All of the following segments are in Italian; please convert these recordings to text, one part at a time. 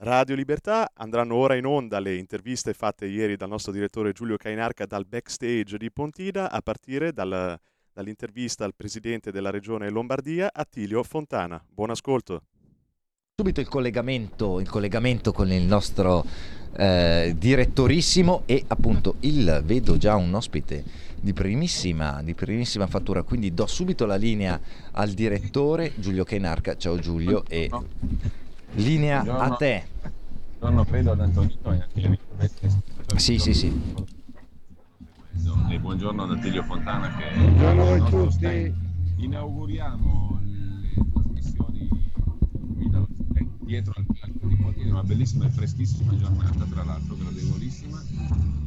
Radio Libertà andranno ora in onda le interviste fatte ieri dal nostro direttore Giulio Cainarca dal backstage di Pontida a partire dal, dall'intervista al presidente della regione Lombardia Attilio Fontana. Buon ascolto. Subito il collegamento, il collegamento con il nostro eh, direttorissimo e appunto il vedo già un ospite di primissima, di primissima fattura, quindi do subito la linea al direttore Giulio Cainarca. Ciao Giulio e Linea buongiorno, a te. Buongiorno credo ad Antonino e anche Sì, sì, sì. E buongiorno ad Attilio Fontana che buongiorno a tutti. Inauguriamo le trasmissioni qui dallo, eh, dietro al palco di Pontina, una bellissima e freschissima giornata, tra l'altro gradevolissima,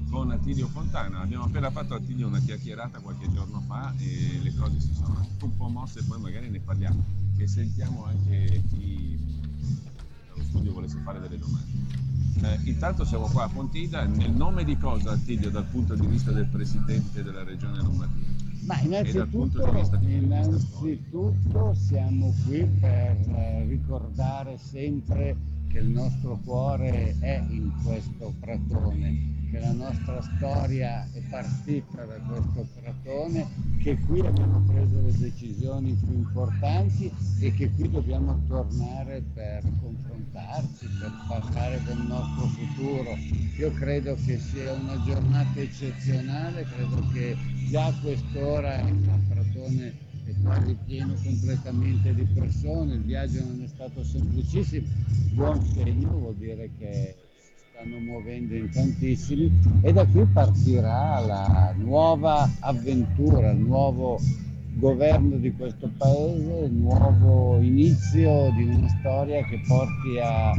con Attilio Fontana. Abbiamo appena fatto a Attilio una chiacchierata qualche giorno fa e le cose si sono un po' mosse, poi magari ne parliamo e sentiamo anche chi dallo studio volesse fare delle domande. Eh, intanto siamo qua a Pontida, nel nome di cosa Attilio dal punto di vista del Presidente della Regione Lombardia? Ma di innanzitutto, di innanzitutto siamo qui per eh, ricordare sempre che il nostro cuore è in questo pratone, che la nostra storia è partita da questo pratone, che qui abbiamo preso le decisioni più importanti e che qui dobbiamo tornare per confrontarci, per parlare del nostro futuro. Io credo che sia una giornata eccezionale, credo che già a quest'ora il pratone quasi pieno completamente di persone, il viaggio non è stato semplicissimo, buon segno, vuol dire che si stanno muovendo in tantissimi e da qui partirà la nuova avventura, il nuovo governo di questo paese, il nuovo inizio di una storia che porti a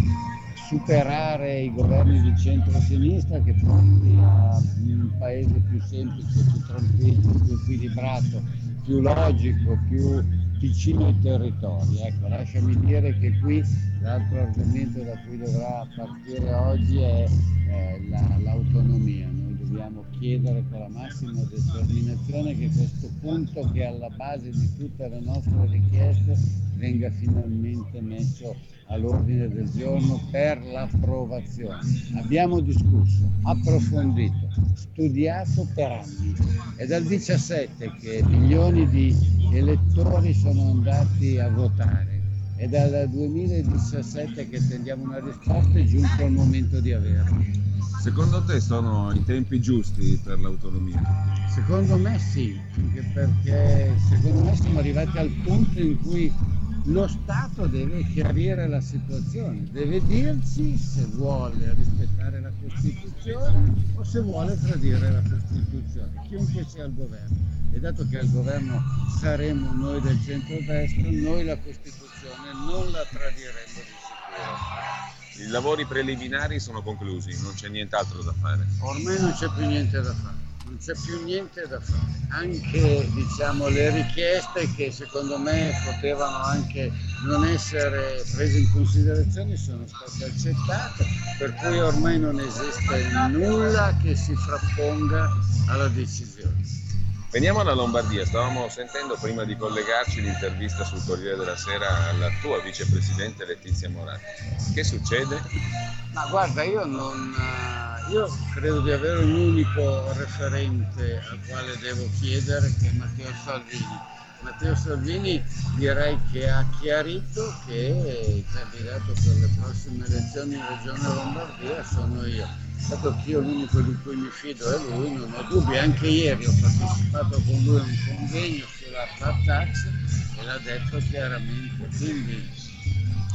superare i governi di centro-sinistra, che porti a un paese più semplice, più tranquillo, più equilibrato, più logico, più vicino ai territori. Ecco, lasciami dire che qui l'altro argomento da cui dovrà partire oggi è eh, la- l'autonomia. Dobbiamo chiedere con la massima determinazione che questo punto che è alla base di tutte le nostre richieste venga finalmente messo all'ordine del giorno per l'approvazione. Abbiamo discusso, approfondito, studiato per anni. È dal 17 che milioni di elettori sono andati a votare. È dal 2017 che attendiamo una risposta, è giunto il momento di averla. Secondo te sono i tempi giusti per l'autonomia? Secondo me sì, anche perché secondo me siamo arrivati al punto in cui lo Stato deve chiarire la situazione, deve dirci se vuole rispettare la Costituzione o se vuole tradire la Costituzione, chiunque sia il governo. E dato che al governo saremo noi del centro-destra, noi la Costituzione non la tradiremo di sicuro. I lavori preliminari sono conclusi, non c'è nient'altro da fare. Ormai non c'è più niente da fare, non c'è più niente da fare. Anche diciamo, le richieste che secondo me potevano anche non essere prese in considerazione sono state accettate, per cui ormai non esiste nulla che si frapponga alla decisione. Veniamo alla Lombardia, stavamo sentendo prima di collegarci l'intervista sul Corriere della Sera alla tua vicepresidente Letizia Moratti. Che succede? Ma guarda, io non. eh, Io credo di avere un unico referente al quale devo chiedere, che è Matteo Salvini. Matteo Salvini direi che ha chiarito che il candidato per le prossime elezioni in Regione Lombardia sono io. Dato che io l'unico di cui mi fido è lui, non ho dubbi. Anche ieri ho partecipato con lui a un convegno sulla flat tax e l'ha detto chiaramente. Quindi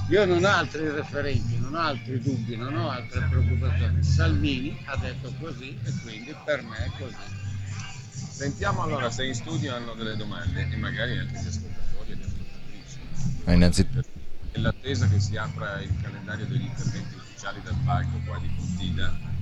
io non ho altri referenti, non ho altri dubbi, non ho altre preoccupazioni. Salvini ha detto così e quindi per me è così. Sentiamo allora se in studio hanno delle domande e magari anche gli ascoltatori e le ascoltatrici. Ma innanzitutto, nell'attesa che si apra il calendario degli interventi ufficiali dal palco qua di Pontida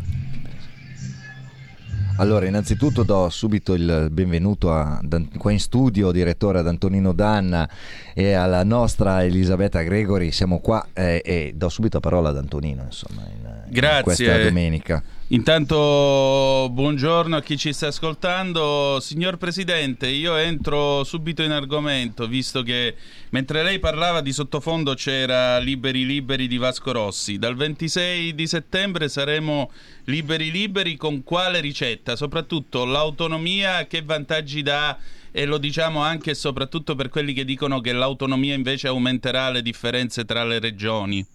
allora, innanzitutto do subito il benvenuto a, qua in studio, direttore ad Antonino Danna e alla nostra Elisabetta Gregori. Siamo qua eh, e do subito la parola ad Antonino, insomma, in, Grazie. in questa domenica. Intanto buongiorno a chi ci sta ascoltando. Signor Presidente, io entro subito in argomento, visto che mentre lei parlava di sottofondo c'era Liberi Liberi di Vasco Rossi. Dal 26 di settembre saremo liberi liberi con quale ricetta? Soprattutto l'autonomia che vantaggi dà e lo diciamo anche e soprattutto per quelli che dicono che l'autonomia invece aumenterà le differenze tra le regioni.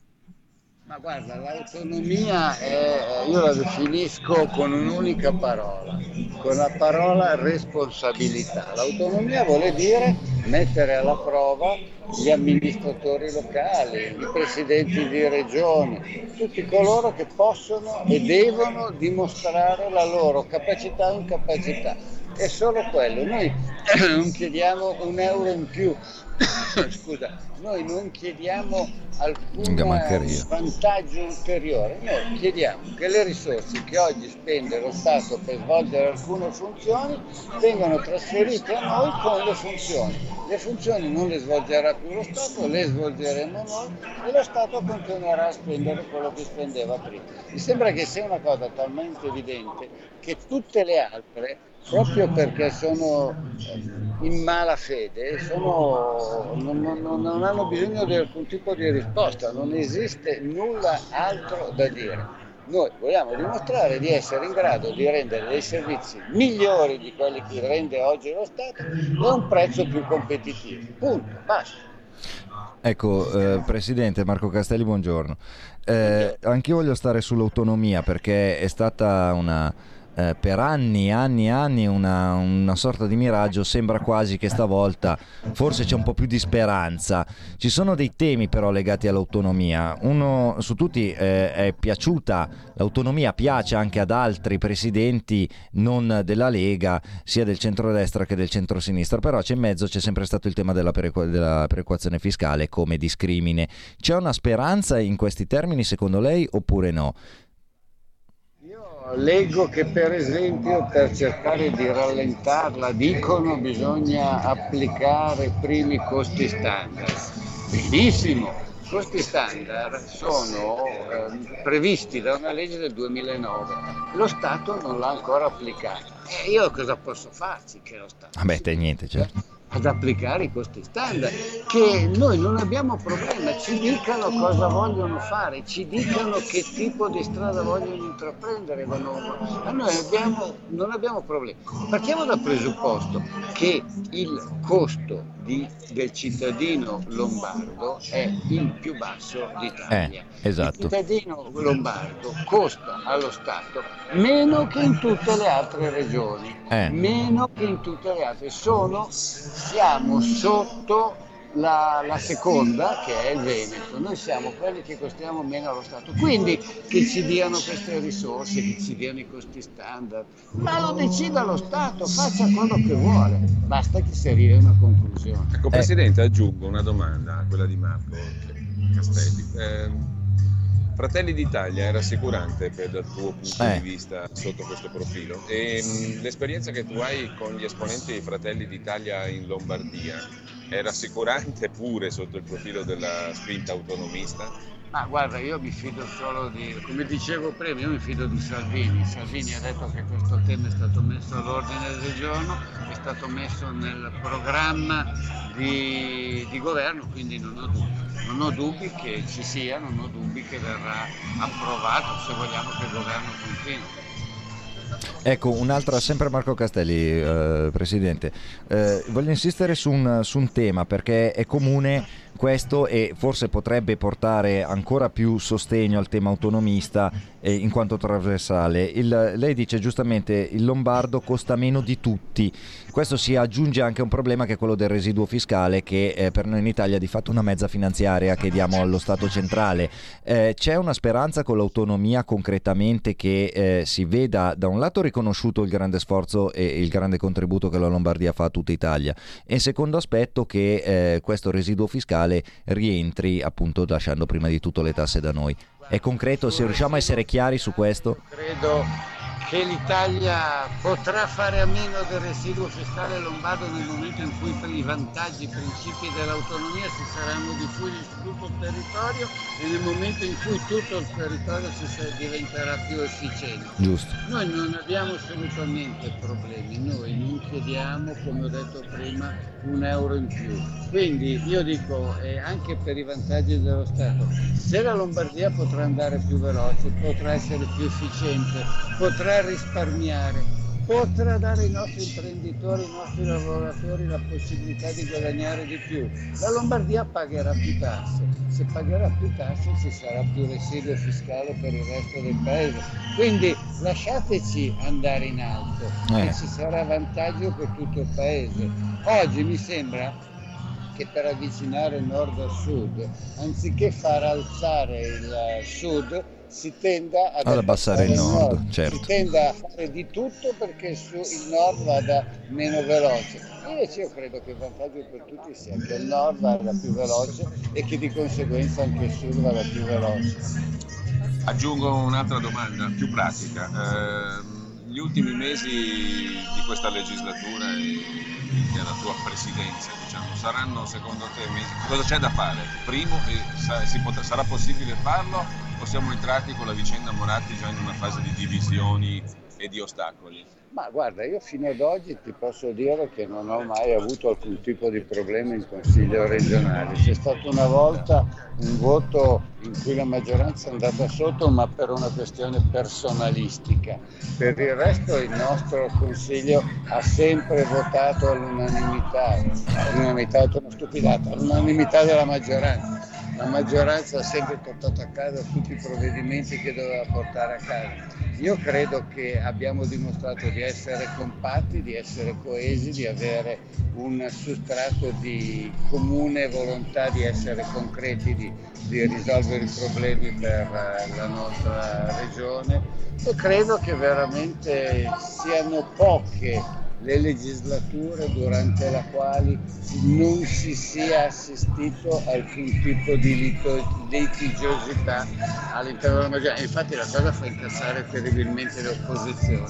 Ma guarda, l'autonomia è, io la definisco con un'unica parola, con la parola responsabilità. L'autonomia vuole dire mettere alla prova gli amministratori locali, i presidenti di regione, tutti coloro che possono e devono dimostrare la loro capacità o incapacità. È solo quello, noi non chiediamo un euro in più, scusa, noi non chiediamo alcun vantaggio ulteriore, noi chiediamo che le risorse che oggi spende lo Stato per svolgere alcune funzioni vengano trasferite a noi con le funzioni. Le funzioni non le svolgerà più lo Stato, le svolgeremo noi e lo Stato continuerà a spendere quello che spendeva prima. Mi sembra che sia una cosa talmente evidente che tutte le altre proprio perché sono in mala fede, sono, non, non, non, hanno bisogno di alcun tipo di risposta, non esiste nulla altro da dire. Noi vogliamo dimostrare di essere in grado di rendere dei servizi migliori di quelli che rende oggi lo Stato a un prezzo più competitivo. Punto, basta. Ecco, eh, Presidente Marco Castelli, buongiorno. Eh, anch'io voglio stare sull'autonomia perché è stata una eh, per anni, anni, anni una, una, sorta di miraggio, sembra quasi che stavolta forse c'è un po' più di speranza. Ci sono dei temi però legati all'autonomia. Uno su tutti eh, è piaciuta, l'autonomia piace anche ad altri presidenti non della Lega, sia del centrodestra che del centrosinistra, però c'è in mezzo c'è sempre stato il tema della, perequ- della perequazione fiscale come discrimine. C'è una speranza in questi termini secondo lei oppure no? Leggo che per esempio per cercare di rallentarla dicono bisogna applicare primi costi standard. Benissimo, i costi standard sono eh, previsti da una legge del 2009, lo Stato non l'ha ancora applicato. E io cosa posso farci che lo Stato? Vabbè, te niente, certo ad applicare i costi standard, che noi non abbiamo problema, ci dicano cosa vogliono fare, ci dicano che tipo di strada vogliono intraprendere, ma noi abbiamo, non abbiamo problemi. Partiamo dal presupposto che il costo di, del cittadino lombardo è il più basso d'Italia. Eh, esatto. Il cittadino lombardo costa allo Stato meno che in tutte le altre regioni, eh. meno che in tutte le altre. Sono, siamo sotto la, la, seconda, che è il Veneto, noi siamo quelli che costiamo meno allo Stato, quindi che ci diano queste risorse, che ci diano i costi standard, ma lo decida lo Stato, faccia quello che vuole, basta che si arrivi a una conclusione. Ecco Presidente, aggiungo una domanda a quella di Marco Castelli. Eh, Fratelli d'Italia è rassicurante per, dal tuo punto eh. di vista sotto questo profilo e mh, l'esperienza che tu hai con gli esponenti di Fratelli d'Italia in Lombardia è rassicurante pure sotto il profilo della spinta autonomista? Ma guarda, io mi fido solo di, come dicevo prima, io mi fido di Salvini. Salvini ha detto che questo tema è stato messo all'ordine del giorno, è stato messo nel programma di, di governo, quindi non ho dubbi. Non ho dubbi che ci sia, non ho dubbi che verrà approvato se vogliamo che il governo continui. Ecco, un'altra, sempre Marco Castelli, eh, Presidente. Eh, voglio insistere su un, su un tema perché è comune questo e forse potrebbe portare ancora più sostegno al tema autonomista eh, in quanto trasversale. Il, lei dice giustamente il lombardo costa meno di tutti. Questo si aggiunge anche a un problema che è quello del residuo fiscale che eh, per noi in Italia è di fatto una mezza finanziaria che diamo allo Stato centrale. Eh, c'è una speranza con l'autonomia concretamente che eh, si veda da un lato riconosciuto il grande sforzo e il grande contributo che la Lombardia fa a tutta Italia e in secondo aspetto che eh, questo residuo fiscale eventuale rientri, appunto lasciando prima di tutto le tasse da noi. È concreto, se riusciamo a essere chiari su questo? Credo che l'Italia potrà fare a meno del residuo fiscale lombardo nel momento in cui per i vantaggi, i principi dell'autonomia si saranno diffusi su tutto il territorio e nel momento in cui tutto il territorio si diventerà più efficiente. Giusto. Noi non abbiamo assolutamente problemi, noi non chiediamo, come ho detto prima, un euro in più. Quindi io dico, eh, anche per i vantaggi dello Stato, se la Lombardia potrà andare più veloce, potrà essere più efficiente, potrà risparmiare, potrà dare ai nostri imprenditori, ai nostri lavoratori la possibilità di guadagnare di più. La Lombardia pagherà più tasse, se pagherà più tasse ci sarà più residuo fiscale per il resto del paese. Quindi lasciateci andare in alto eh. e ci sarà vantaggio per tutto il paese. Oggi mi sembra che per avvicinare nord al sud, anziché far alzare il sud, si tenda ad, ad abbassare il nord, nord. Certo. si tenda a fare di tutto perché il nord vada meno veloce. Invece io credo che il vantaggio per tutti sia che il nord vada più veloce e che di conseguenza anche il sud vada più veloce. Aggiungo un'altra domanda più pratica. Eh, gli ultimi mesi di questa legislatura e della tua presidenza, diciamo, saranno secondo te mesi? Cosa c'è da fare? Primo, potrà, sarà possibile farlo o siamo entrati con la vicenda Moratti già in una fase di divisioni e di ostacoli? Ma guarda, io fino ad oggi ti posso dire che non ho mai avuto alcun tipo di problema in consiglio regionale. C'è stato una volta un voto in cui la maggioranza è andata sotto, ma per una questione personalistica. Per il resto il nostro consiglio ha sempre votato all'unanimità, all'unanimità è una stupidata, all'unanimità della maggioranza. La maggioranza ha sempre portato a casa tutti i provvedimenti che doveva portare a casa. Io credo che abbiamo dimostrato di essere compatti, di essere coesi, di avere un sostrato di comune volontà di essere concreti, di, di risolvere i problemi per la nostra regione. E credo che veramente siano poche le legislature durante la quali non si sia assistito a alcun tipo di litigiosità all'interno della maggioranza. Infatti la cosa fa incassare terribilmente le opposizioni.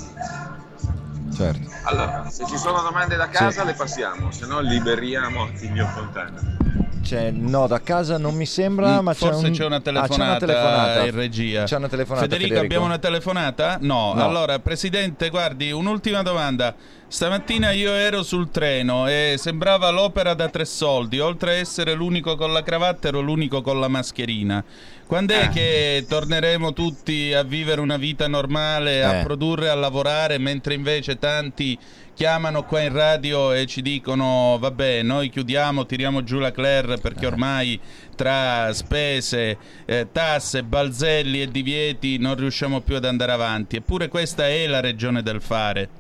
Certo. Allora, se ci sono domande da casa sì. le passiamo, se no liberiamo Attilio Fontana. C'è, no, da casa non mi sembra, mm, ma forse c'è, un... c'è, una telefonata, ah, c'è una telefonata in regia. C'è una telefonata. Federico, Federico, abbiamo una telefonata? No. no. Allora, Presidente, guardi, un'ultima domanda. Stamattina io ero sul treno e sembrava l'opera da tre soldi. Oltre a essere l'unico con la cravatta, ero l'unico con la mascherina. Quando è eh. che torneremo tutti a vivere una vita normale, a eh. produrre, a lavorare, mentre invece tanti chiamano qua in radio e ci dicono vabbè noi chiudiamo, tiriamo giù la Claire perché eh. ormai tra spese, eh, tasse, balzelli e divieti non riusciamo più ad andare avanti. Eppure questa è la regione del fare.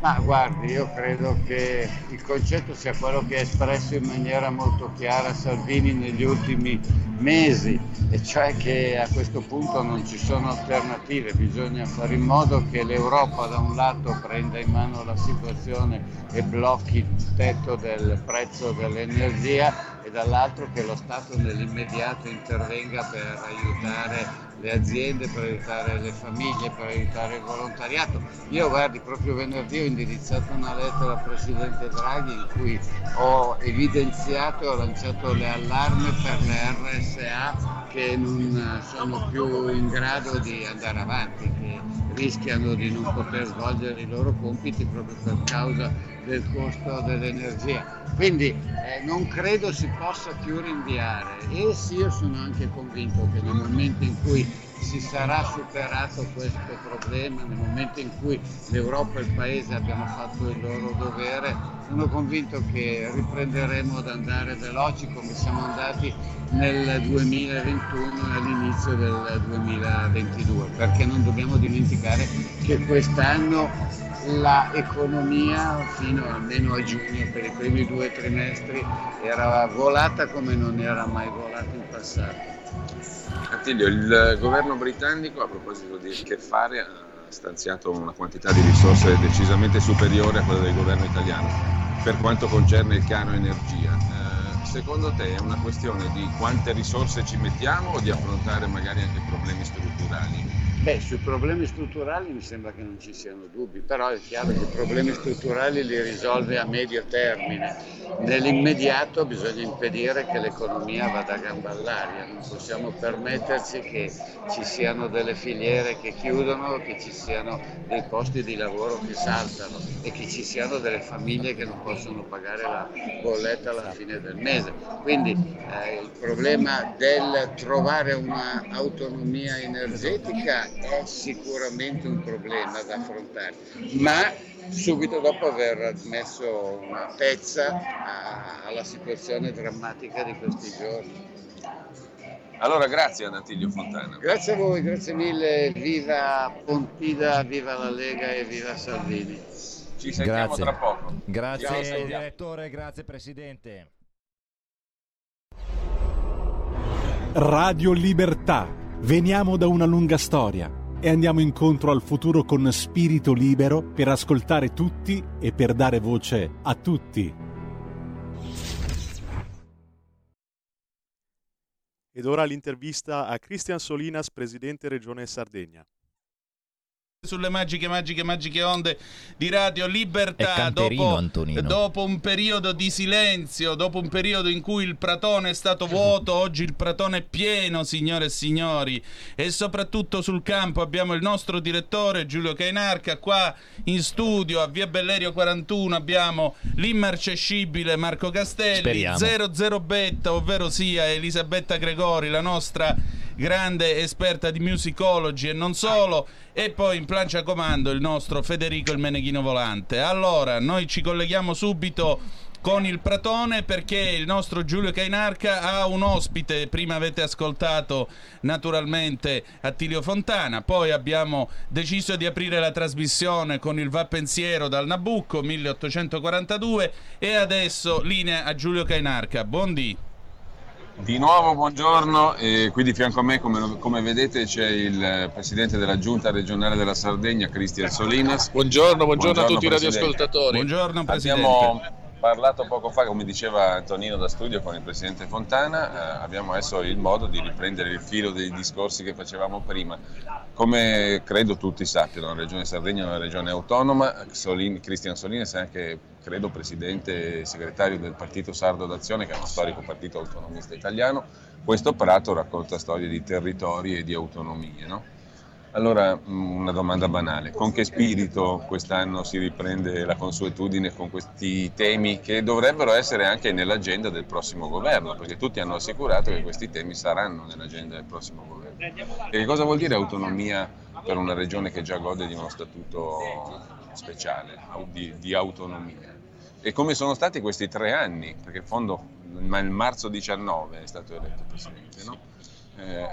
Ma guardi, io credo che il concetto sia quello che ha espresso in maniera molto chiara Salvini negli ultimi mesi, e cioè che a questo punto non ci sono alternative, bisogna fare in modo che l'Europa da un lato prenda in mano la situazione e blocchi il tetto del prezzo dell'energia e dall'altro che lo Stato nell'immediato intervenga per aiutare le aziende, per aiutare le famiglie, per aiutare il volontariato. Io guardi, proprio venerdì ho indirizzato una lettera al Presidente Draghi in cui ho evidenziato e ho lanciato le allarme per le RSA che non sono più in grado di andare avanti, che rischiano di non poter svolgere i loro compiti proprio per causa del costo dell'energia. Quindi eh, non credo si possa più rinviare e sì, io sono anche convinto che nel momento in cui si sarà superato questo problema, nel momento in cui l'Europa e il Paese abbiano fatto il loro dovere, sono convinto che riprenderemo ad andare veloci come siamo andati nel 2021 e all'inizio del 2022, perché non dobbiamo dimenticare che quest'anno l'economia fino almeno a giugno per i primi due trimestri era volata come non era mai volata in passato. Attilio, il governo britannico a proposito di che fare ha stanziato una quantità di risorse decisamente superiore a quella del governo italiano per quanto concerne il piano energia. Eh, secondo te è una questione di quante risorse ci mettiamo o di affrontare magari anche problemi strutturali? Beh, sui problemi strutturali mi sembra che non ci siano dubbi, però è chiaro che i problemi strutturali li risolve a medio termine. Nell'immediato bisogna impedire che l'economia vada a gamba all'aria, non possiamo permetterci che ci siano delle filiere che chiudono, che ci siano dei posti di lavoro che saltano e che ci siano delle famiglie che non possono pagare la bolletta alla fine del mese. Quindi eh, il problema del trovare un'autonomia energetica è sicuramente un problema da affrontare, ma subito dopo aver messo una pezza alla situazione drammatica di questi giorni. Allora grazie a Natilio Fontana. Grazie a voi, grazie mille, viva Pontida, viva la Lega e viva Salvini. Ci sentiamo Grazie. tra poco. Grazie Ciao, direttore, grazie presidente. Radio Libertà. Veniamo da una lunga storia e andiamo incontro al futuro con spirito libero per ascoltare tutti e per dare voce a tutti. Ed ora l'intervista a Cristian Solinas, presidente Regione Sardegna. Sulle magiche, magiche, magiche onde di Radio Libertà. Dopo, dopo un periodo di silenzio, dopo un periodo in cui il pratone è stato vuoto, oggi il pratone è pieno, signore e signori, e soprattutto sul campo abbiamo il nostro direttore Giulio Cainarca, qua in studio a Via Bellerio 41 abbiamo l'immarcescibile Marco Castelli, Speriamo. 00 Betta, ovvero sia Elisabetta Gregori, la nostra grande esperta di musicology e non solo, e poi in plancia comando il nostro Federico il Meneghino Volante. Allora, noi ci colleghiamo subito con il Pratone perché il nostro Giulio Cainarca ha un ospite, prima avete ascoltato naturalmente Attilio Fontana, poi abbiamo deciso di aprire la trasmissione con il Va Pensiero dal Nabucco 1842 e adesso linea a Giulio Cainarca. Buondì. Di nuovo buongiorno, e qui di fianco a me come, come vedete c'è il presidente della giunta regionale della Sardegna, Cristian Solinas. Buongiorno, buongiorno, a tutti i radioascoltatori. Buongiorno Presidente. Abbiamo parlato poco fa, come diceva Antonino da studio con il presidente Fontana, eh, abbiamo adesso il modo di riprendere il filo dei discorsi che facevamo prima. Come credo tutti sappiano, la regione Sardegna è una regione autonoma, Solin, Cristian Solinas è anche, credo, presidente e segretario del Partito Sardo d'Azione, che è uno storico partito autonomista italiano. Questo prato racconta storie di territori e di autonomie, no? Allora, mh, una domanda banale. Con che spirito quest'anno si riprende la consuetudine con questi temi che dovrebbero essere anche nell'agenda del prossimo governo? Perché tutti hanno assicurato che questi temi saranno nell'agenda del prossimo governo. E cosa vuol dire autonomia per una regione che già gode di uno statuto speciale, di, di autonomia? E come sono stati questi tre anni? Perché in fondo nel marzo 19 è stato eletto presidente, no? Eh,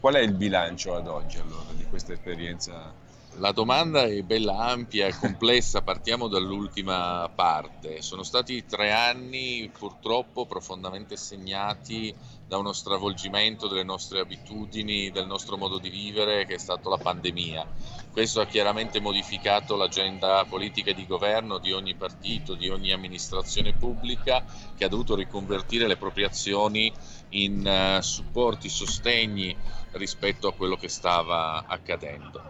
Qual è il bilancio ad oggi allora di questa esperienza? La domanda è bella ampia e complessa, partiamo dall'ultima parte. Sono stati tre anni purtroppo profondamente segnati da uno stravolgimento delle nostre abitudini, del nostro modo di vivere che è stato la pandemia. Questo ha chiaramente modificato l'agenda politica di governo di ogni partito, di ogni amministrazione pubblica che ha dovuto riconvertire le proprie azioni in eh, supporti, sostegni rispetto a quello che stava accadendo.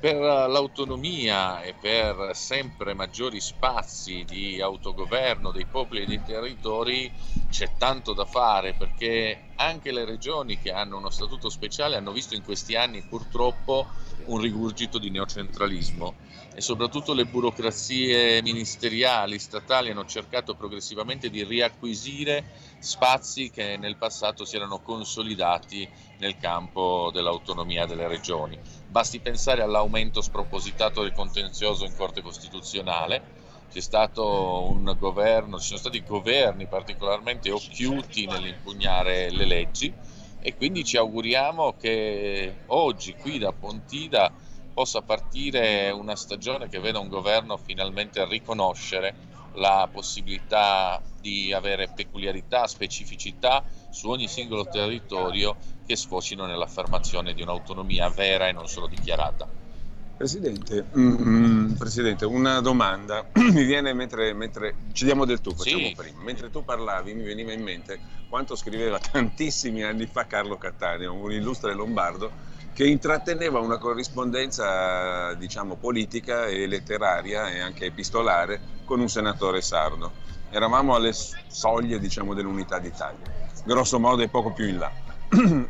Per l'autonomia e per sempre maggiori spazi di autogoverno dei popoli e dei territori c'è tanto da fare perché anche le regioni che hanno uno statuto speciale hanno visto in questi anni purtroppo un rigurgito di neocentralismo e soprattutto le burocrazie ministeriali, statali hanno cercato progressivamente di riacquisire spazi che nel passato si erano consolidati nel campo dell'autonomia delle regioni. Basti pensare all'aumento spropositato del contenzioso in Corte Costituzionale, c'è stato un governo, ci sono stati governi particolarmente occhiuti nell'impugnare le leggi e quindi ci auguriamo che oggi qui da Pontida possa partire una stagione che veda un governo finalmente riconoscere la possibilità di avere peculiarità, specificità su ogni singolo territorio che sfocino nell'affermazione di un'autonomia vera e non solo dichiarata. Presidente, mm, Presidente, una domanda mi viene mentre, mentre ci diamo del tu, facciamo Sì. prima. Mentre tu parlavi mi veniva in mente quanto scriveva tantissimi anni fa Carlo Cattaneo, un illustre lombardo che intratteneva una corrispondenza diciamo politica e letteraria e anche epistolare con un senatore sardo. Eravamo alle soglie diciamo dell'unità d'Italia, grosso modo e poco più in là.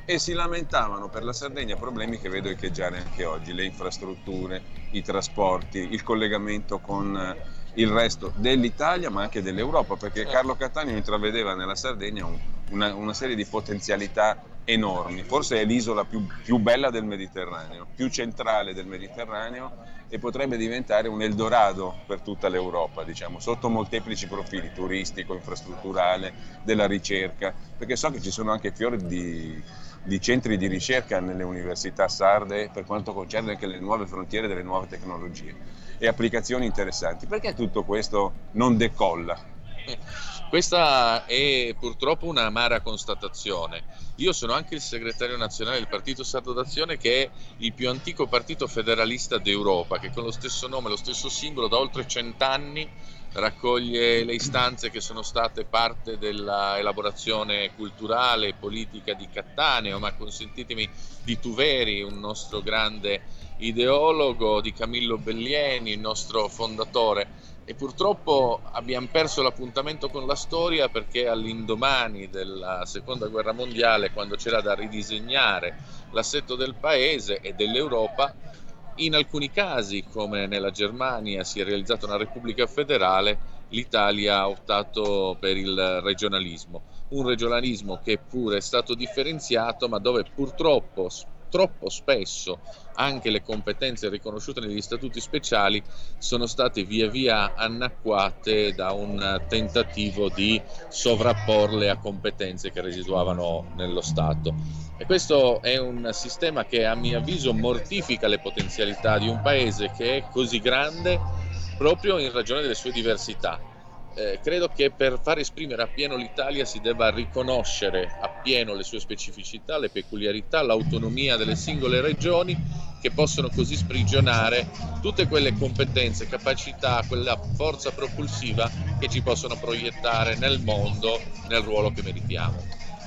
E si lamentavano per la Sardegna problemi che vedo echeggiare anche oggi, le infrastrutture, i trasporti, il collegamento con eh, il resto dell'Italia ma anche dell'Europa, perché Carlo Cattaneo intravedeva nella Sardegna un- una, una serie di potenzialità enormi, forse è l'isola più, più bella del Mediterraneo, più centrale del Mediterraneo e potrebbe diventare un Eldorado per tutta l'Europa, diciamo, sotto molteplici profili, turistico, infrastrutturale, della ricerca, perché so che ci sono anche fiori di, di centri di ricerca nelle università sarde per quanto concerne anche le nuove frontiere delle nuove tecnologie e applicazioni interessanti. Perché tutto questo non decolla? Questa è purtroppo un'amara constatazione. Io sono anche il segretario nazionale del Partito Sardo d'Azione, che è il più antico partito federalista d'Europa, che con lo stesso nome, lo stesso simbolo, da oltre cent'anni raccoglie le istanze che sono state parte dell'elaborazione culturale e politica di Cattaneo, ma consentitemi di Tuveri, un nostro grande ideologo, di Camillo Bellieni, il nostro fondatore e purtroppo abbiamo perso l'appuntamento con la storia perché all'indomani della seconda guerra mondiale, quando c'era da ridisegnare l'assetto del paese e dell'Europa, in alcuni casi, come nella Germania si è realizzata una repubblica federale, l'Italia ha optato per il regionalismo, un regionalismo che pure è stato differenziato, ma dove purtroppo troppo spesso anche le competenze riconosciute negli statuti speciali sono state via via annacquate da un tentativo di sovrapporle a competenze che residuavano nello Stato. E questo è un sistema che a mio avviso mortifica le potenzialità di un paese che è così grande proprio in ragione delle sue diversità. Eh, credo che per far esprimere appieno l'Italia si debba riconoscere appieno le sue specificità, le peculiarità, l'autonomia delle singole regioni che possono così sprigionare tutte quelle competenze, capacità, quella forza propulsiva che ci possono proiettare nel mondo, nel ruolo che meritiamo.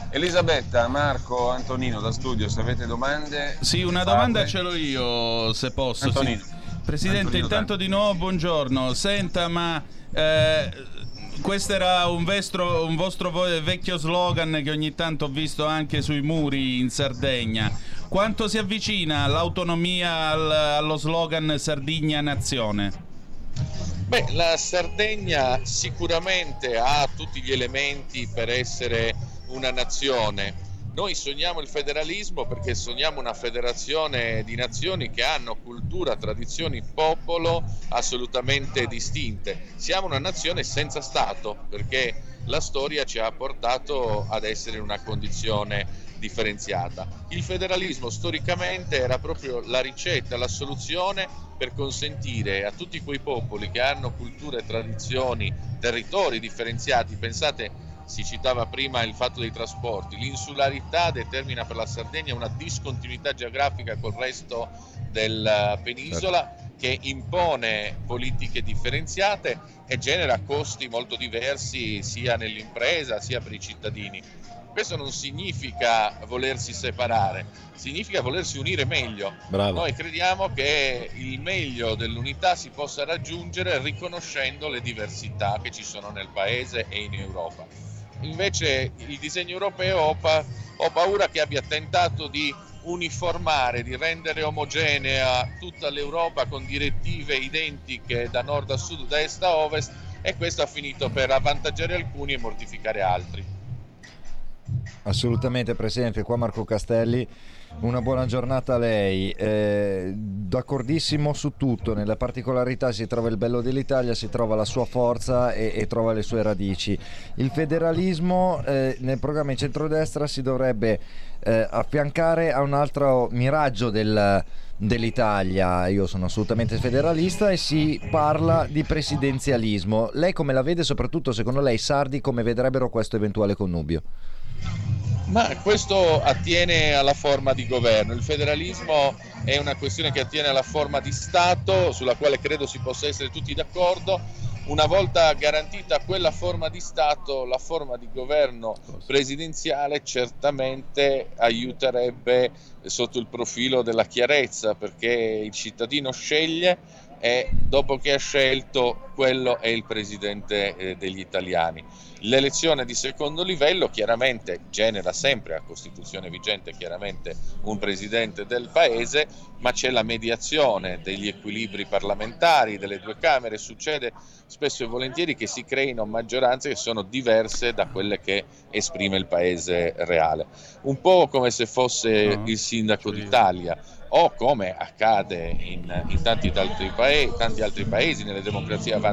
Elisabetta, Marco, Antonino da studio, se avete domande... Sì, una domanda ce l'ho io, se posso. sì. Presidente, intanto di nuovo buongiorno. Senta, ma eh, questo era un, vestro- un vostro vo- vecchio slogan che ogni tanto ho visto anche sui muri in Sardegna. Quanto si avvicina l'autonomia al- allo slogan Sardigna Nazione? Beh, la Sardegna sicuramente ha tutti gli elementi per essere una nazione. Noi sogniamo il federalismo perché sogniamo una federazione di nazioni che hanno cultura, tradizioni, popolo assolutamente distinte. Siamo una nazione senza Stato perché la storia ci ha portato ad essere in una condizione differenziata. Il federalismo storicamente era proprio la ricetta, la soluzione per consentire a tutti quei popoli che hanno culture, tradizioni, territori differenziati, pensate si citava prima il fatto dei trasporti, l'insularità determina per la Sardegna una discontinuità geografica col resto della penisola che impone politiche differenziate e genera costi molto diversi sia nell'impresa sia per i cittadini. Questo non significa volersi separare, significa volersi unire meglio. Bravo. Noi crediamo che il meglio dell'unità si possa raggiungere riconoscendo le diversità che ci sono nel paese e in Europa. Invece il disegno europeo ho, pa- ho paura che abbia tentato di uniformare, di rendere omogenea tutta l'Europa con direttive identiche da nord a sud, da est a ovest e questo ha finito per avvantaggiare alcuni e mortificare altri. Assolutamente Presidente, qua Marco Castelli, una buona giornata a lei, Eh, d'accordissimo su tutto, nelle particolarità si trova il bello dell'Italia, si trova la sua forza e, e trova le sue radici. Il federalismo eh, nel programma in centrodestra si dovrebbe eh, affiancare a un altro miraggio del- dell'Italia, io sono assolutamente federalista e si parla di presidenzialismo. Lei come la vede, soprattutto secondo lei sardi come vedrebbero questo eventuale connubio? Ma questo attiene alla forma di governo. Il federalismo è una questione che attiene alla forma di Stato, sulla quale credo si possa essere tutti d'accordo. Una volta garantita quella forma di Stato, la forma di governo presidenziale certamente aiuterebbe sotto il profilo della chiarezza, perché il cittadino sceglie e dopo che ha scelto quello è il presidente eh, degli italiani. L'elezione di secondo livello chiaramente genera sempre a Costituzione vigente chiaramente un presidente del paese, ma c'è la mediazione degli equilibri parlamentari delle due Camere, succede spesso e volentieri che si creino maggioranze che sono diverse da quelle che esprime il paese reale. Un po' come se fosse il sindaco d'Italia o come accade in, in tanti, altri paesi, tanti altri paesi, nelle democrazie avanzate,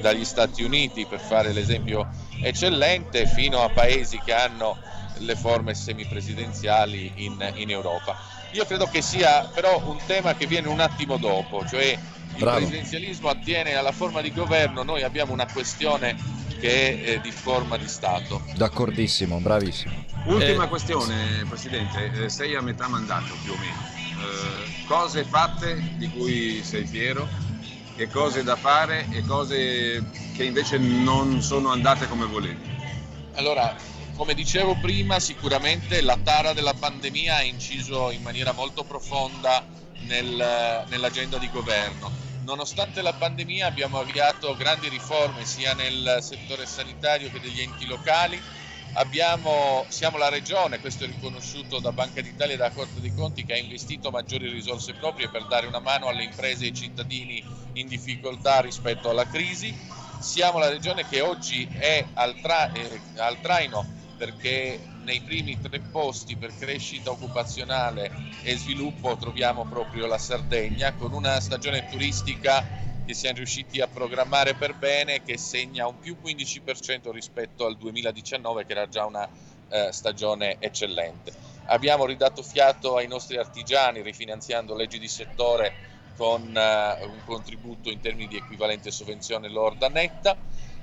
dagli Stati Uniti per fare l'esempio eccellente, fino a paesi che hanno le forme semipresidenziali in, in Europa. Io credo che sia però un tema che viene un attimo dopo, cioè il Bravo. presidenzialismo attiene alla forma di governo, noi abbiamo una questione che è eh, di forma di Stato. D'accordissimo, bravissimo. Ultima eh, questione, Presidente, eh, sei a metà mandato più o meno eh, cose fatte di cui sei fiero e cose da fare e cose che invece non sono andate come volevi? Allora, come dicevo prima, sicuramente la tara della pandemia ha inciso in maniera molto profonda nel, nell'agenda di governo. Nonostante la pandemia abbiamo avviato grandi riforme sia nel settore sanitario che degli enti locali, Abbiamo, siamo la regione, questo è riconosciuto da Banca d'Italia e da Corte dei Conti, che ha investito maggiori risorse proprie per dare una mano alle imprese e ai cittadini in difficoltà rispetto alla crisi. Siamo la regione che oggi è al, tra, eh, al traino perché nei primi tre posti per crescita occupazionale e sviluppo troviamo proprio la Sardegna con una stagione turistica che siamo riusciti a programmare per bene che segna un più 15% rispetto al 2019 che era già una eh, stagione eccellente. Abbiamo ridato fiato ai nostri artigiani rifinanziando leggi di settore con uh, un contributo in termini di equivalente sovvenzione lorda netta.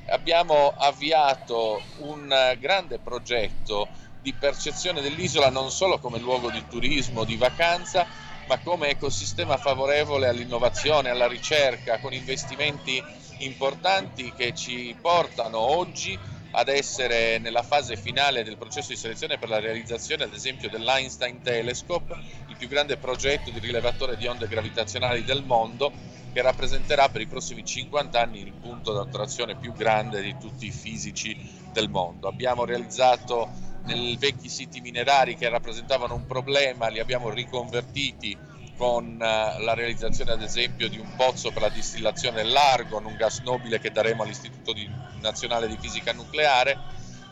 Abbiamo avviato un uh, grande progetto di percezione dell'isola non solo come luogo di turismo, di vacanza, ma come ecosistema favorevole all'innovazione, alla ricerca, con investimenti importanti che ci portano oggi ad essere nella fase finale del processo di selezione per la realizzazione ad esempio dell'Einstein Telescope, il più grande progetto di rilevatore di onde gravitazionali del mondo che rappresenterà per i prossimi 50 anni il punto d'attrazione più grande di tutti i fisici del mondo. Abbiamo realizzato nei vecchi siti minerari che rappresentavano un problema, li abbiamo riconvertiti con uh, la realizzazione ad esempio di un pozzo per la distillazione dell'argon, un gas nobile che daremo all'Istituto Nazionale di Fisica Nucleare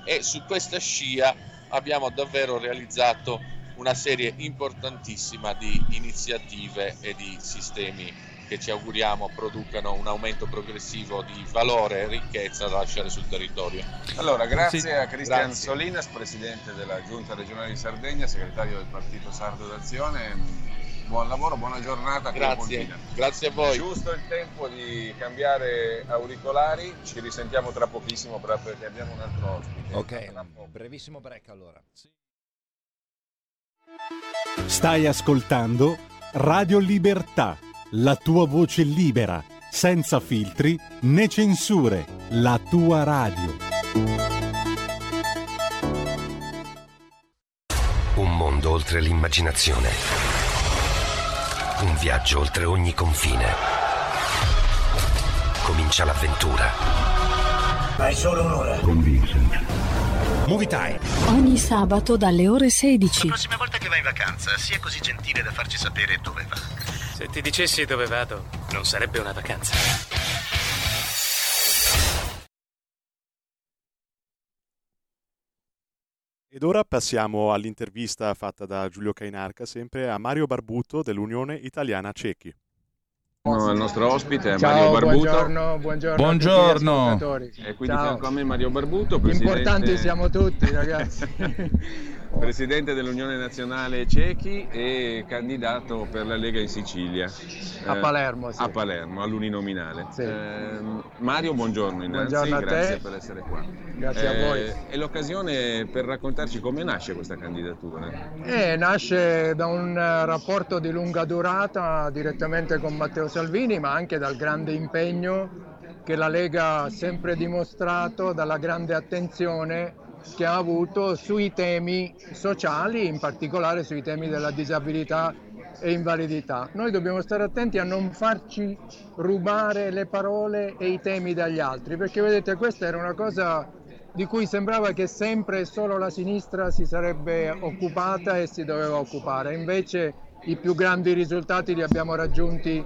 e su questa scia abbiamo davvero realizzato una serie importantissima di iniziative e di sistemi che ci auguriamo producano un aumento progressivo di valore e ricchezza da lasciare sul territorio. Allora, grazie sì, a Cristian grazie. Solinas, Presidente della Giunta regionale di Sardegna, segretario del Partito Sardo d'Azione. Buon lavoro, buona giornata. Grazie, grazie a voi. Giusto il tempo di cambiare auricolari, ci risentiamo tra pochissimo perché abbiamo un altro ospite. Ok, brevissimo break allora. Stai ascoltando Radio Libertà la tua voce libera, senza filtri né censure, la tua radio. Un mondo oltre l'immaginazione. Un viaggio oltre ogni confine. Comincia l'avventura. Hai solo un'ora. Con Vincent. Movie Time. Ogni sabato dalle ore 16. La prossima volta che vai in vacanza, sia così gentile da farci sapere dove va. Se ti dicessi dove vado, non sarebbe una vacanza. Ed ora passiamo all'intervista fatta da Giulio Cainarca, sempre a Mario Barbuto dell'Unione Italiana Cechi. No, il nostro ospite è Ciao, Mario Barbuto. Buongiorno, buongiorno. buongiorno. E qui di fianco a me Mario Barbuto, presidente... Importanti siamo tutti, ragazzi. presidente dell'Unione Nazionale Cechi e candidato per la Lega in Sicilia. A Eh, Palermo, sì. A Palermo, all'uninominale. Sì. Ehm, Mario, buongiorno innanzi, Buongiorno a grazie per essere qua. Grazie a Eh, voi. È l'occasione per raccontarci come nasce questa candidatura. Eh, nasce da un eh, rapporto di lunga durata direttamente con Matteo Salvini, ma anche dal grande impegno che la Lega ha sempre dimostrato, dalla grande attenzione che ha avuto sui temi sociali, in particolare sui temi della disabilità e invalidità. Noi dobbiamo stare attenti a non farci rubare le parole e i temi dagli altri, perché vedete questa era una cosa di cui sembrava che sempre solo la sinistra si sarebbe occupata e si doveva occupare. Invece i più grandi risultati li abbiamo raggiunti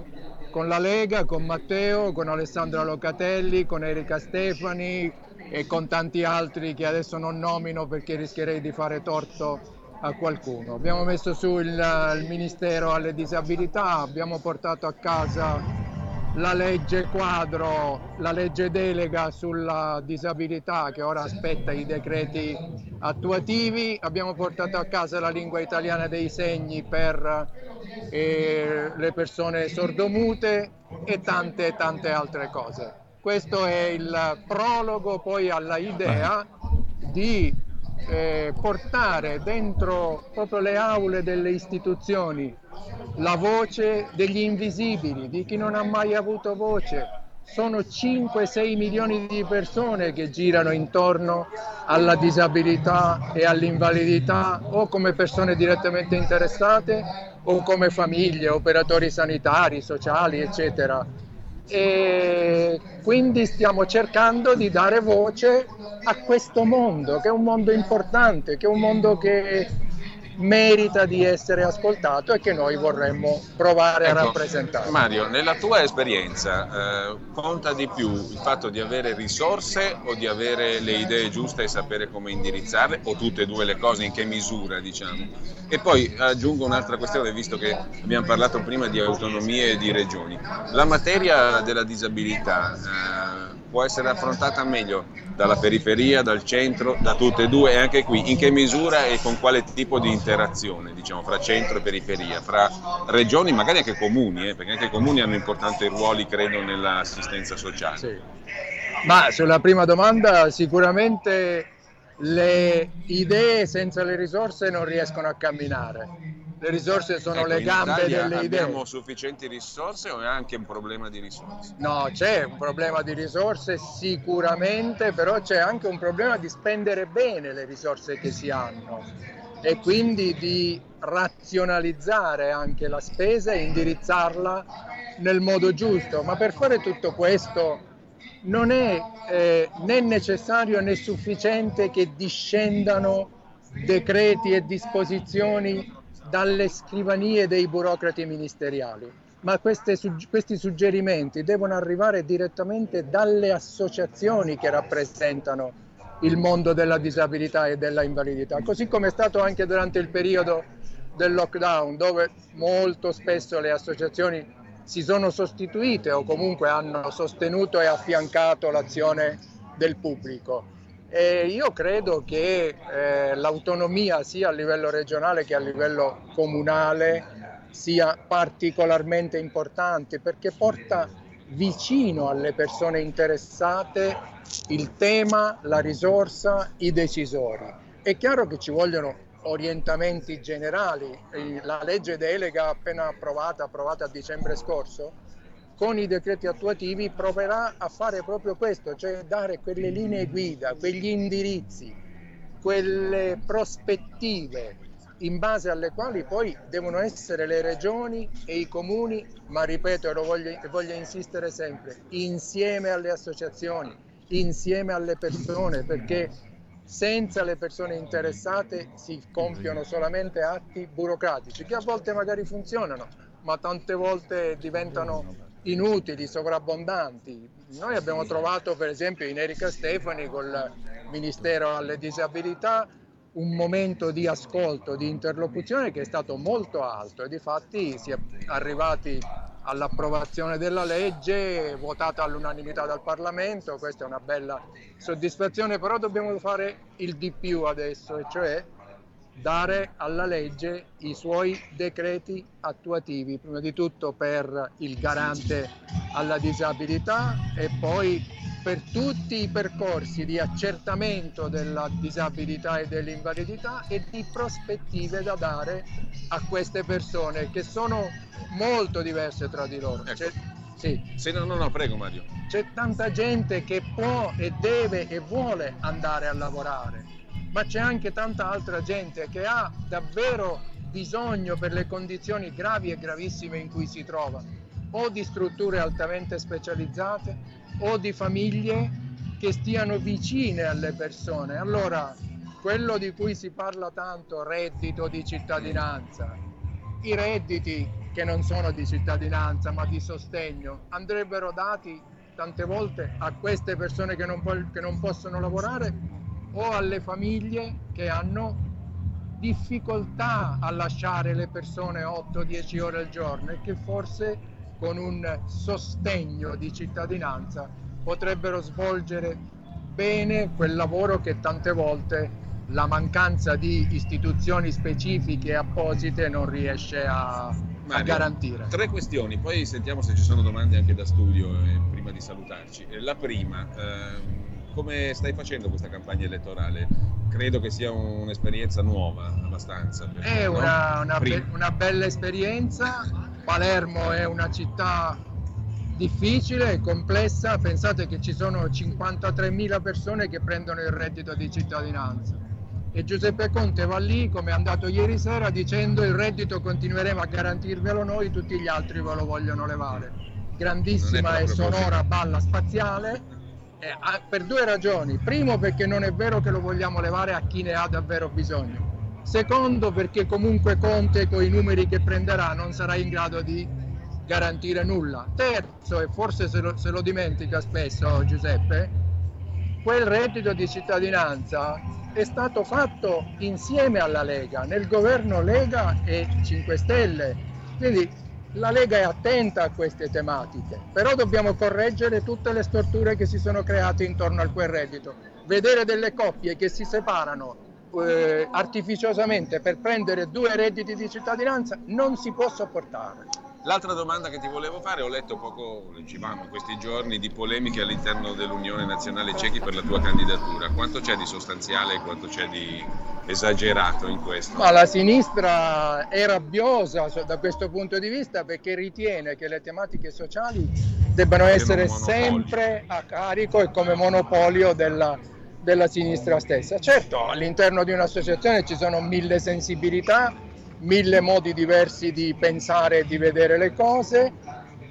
con la Lega, con Matteo, con Alessandra Locatelli, con Erika Stefani e con tanti altri che adesso non nomino perché rischierei di fare torto a qualcuno. Abbiamo messo su il, il Ministero alle disabilità, abbiamo portato a casa la legge quadro, la legge delega sulla disabilità che ora aspetta i decreti attuativi, abbiamo portato a casa la lingua italiana dei segni per eh, le persone sordomute e tante tante altre cose. Questo è il prologo poi alla idea di eh, portare dentro proprio le aule delle istituzioni la voce degli invisibili, di chi non ha mai avuto voce. Sono 5-6 milioni di persone che girano intorno alla disabilità e all'invalidità o come persone direttamente interessate o come famiglie, operatori sanitari, sociali, eccetera. E quindi stiamo cercando di dare voce a questo mondo, che è un mondo importante, che è un mondo che merita di essere ascoltato e che noi vorremmo provare a Ecco, rappresentare. Mario, nella tua esperienza eh, conta di più il fatto di avere risorse o di avere le idee giuste e sapere come indirizzarle o tutte e due le cose, in che misura diciamo? E poi aggiungo un'altra questione, visto che abbiamo parlato prima di autonomie e di regioni. La materia della disabilità eh, può essere affrontata meglio dalla periferia, dal centro, da tutte e due e anche qui in che misura e con quale tipo di interazione diciamo, fra centro e periferia, fra regioni, magari anche comuni, eh, perché anche i comuni hanno importanti ruoli credo nell'assistenza sociale. Ma sulla prima domanda sicuramente le idee senza le risorse non riescono a camminare. Le risorse sono Ecco, le gambe delle idee. abbiamo sufficienti risorse o è anche un problema di risorse? No, c'è un problema di risorse sicuramente, però c'è anche un problema di spendere bene le risorse che si hanno e quindi di razionalizzare anche la spesa e indirizzarla nel modo giusto. Ma per fare tutto questo non è eh, né necessario né sufficiente che discendano decreti e disposizioni dalle scrivanie dei burocrati ministeriali, ma queste questi suggerimenti devono arrivare direttamente dalle associazioni che rappresentano il mondo della disabilità e della invalidità, così come è stato anche durante il periodo del lockdown, dove molto spesso le associazioni si sono sostituite o comunque hanno sostenuto e affiancato l'azione del pubblico. E io credo che eh, l'autonomia sia a livello regionale che a livello comunale sia particolarmente importante perché porta vicino alle persone interessate il tema, la risorsa, i decisori. È chiaro che ci vogliono orientamenti generali. La legge delega appena approvata, approvata a dicembre scorso, con i decreti attuativi proverà a fare proprio questo, cioè dare quelle linee guida, quegli indirizzi, quelle prospettive in base alle quali poi devono essere le regioni e i comuni, ma ripeto e voglio, voglio insistere sempre, insieme alle associazioni, insieme alle persone, perché senza le persone interessate si compiono solamente atti burocratici che a volte magari funzionano, ma tante volte diventano inutili, sovrabbondanti. Noi abbiamo trovato per esempio in Erika Stefani col Ministero alle disabilità un momento di ascolto, di interlocuzione che è stato molto alto e di fatti si è arrivati all'approvazione della legge votata all'unanimità dal Parlamento, questa è una bella soddisfazione, però dobbiamo fare il di più adesso, e cioè dare alla legge i suoi decreti attuativi, prima di tutto per il garante alla disabilità e poi per tutti i percorsi di accertamento della disabilità e dell'invalidità e di prospettive da dare a queste persone che sono molto diverse tra di loro. Ecco. Sì, Se no, no, no, prego Mario. c'è tanta gente che può e deve e vuole andare a lavorare, ma c'è anche tanta altra gente che ha davvero bisogno per le condizioni gravi e gravissime in cui si trova, o di strutture altamente specializzate o di famiglie che stiano vicine alle persone. Allora, quello di cui si parla tanto, reddito di cittadinanza, i redditi che non sono di cittadinanza ma di sostegno andrebbero dati tante volte a queste persone che non, po- che non possono lavorare o alle famiglie che hanno difficoltà a lasciare le persone 8-10 ore al giorno e che forse con un sostegno di cittadinanza potrebbero svolgere bene quel lavoro che tante volte la mancanza di istituzioni specifiche e apposite non riesce a, a garantire. Tre questioni, poi sentiamo se ci sono domande anche da studio eh, prima di salutarci. Eh, La prima, ehm, come stai facendo questa campagna elettorale? Credo che sia un'esperienza nuova abbastanza. per te, È no? una, una be- una bella esperienza. Palermo è una città difficile e complessa. Pensate che ci sono 53.000 persone che prendono il reddito di cittadinanza. E Giuseppe Conte va lì, come è andato ieri sera, dicendo il reddito continueremo a garantirvelo noi, tutti gli altri ve lo vogliono levare. Grandissima e proprio così. sonora balla spaziale eh, ah, per due ragioni. Primo perché non è vero che lo vogliamo levare a chi ne ha davvero bisogno. Secondo perché comunque Conte con i numeri che prenderà non sarà in grado di garantire nulla. Terzo, e forse se lo, se lo dimentica spesso Giuseppe, quel reddito di cittadinanza è stato fatto insieme alla Lega, nel governo Lega e 5 Stelle. Quindi la Lega è attenta a queste tematiche, però dobbiamo correggere tutte le storture che si sono create intorno a quel reddito. Vedere delle coppie che si separano eh, artificiosamente per prendere due redditi di cittadinanza non si può sopportare. L'altra domanda che ti volevo fare, ho letto poco, leggevamo in questi giorni, di polemiche all'interno dell'Unione Nazionale Cechi per la tua candidatura. Quanto c'è di sostanziale e quanto c'è di esagerato in questo? Ma la sinistra è rabbiosa da questo punto di vista perché ritiene che le tematiche sociali debbano essere sempre a carico e come monopolio della, della sinistra stessa. Certo, all'interno di un'associazione ci sono mille sensibilità, mille modi diversi di pensare e di vedere le cose.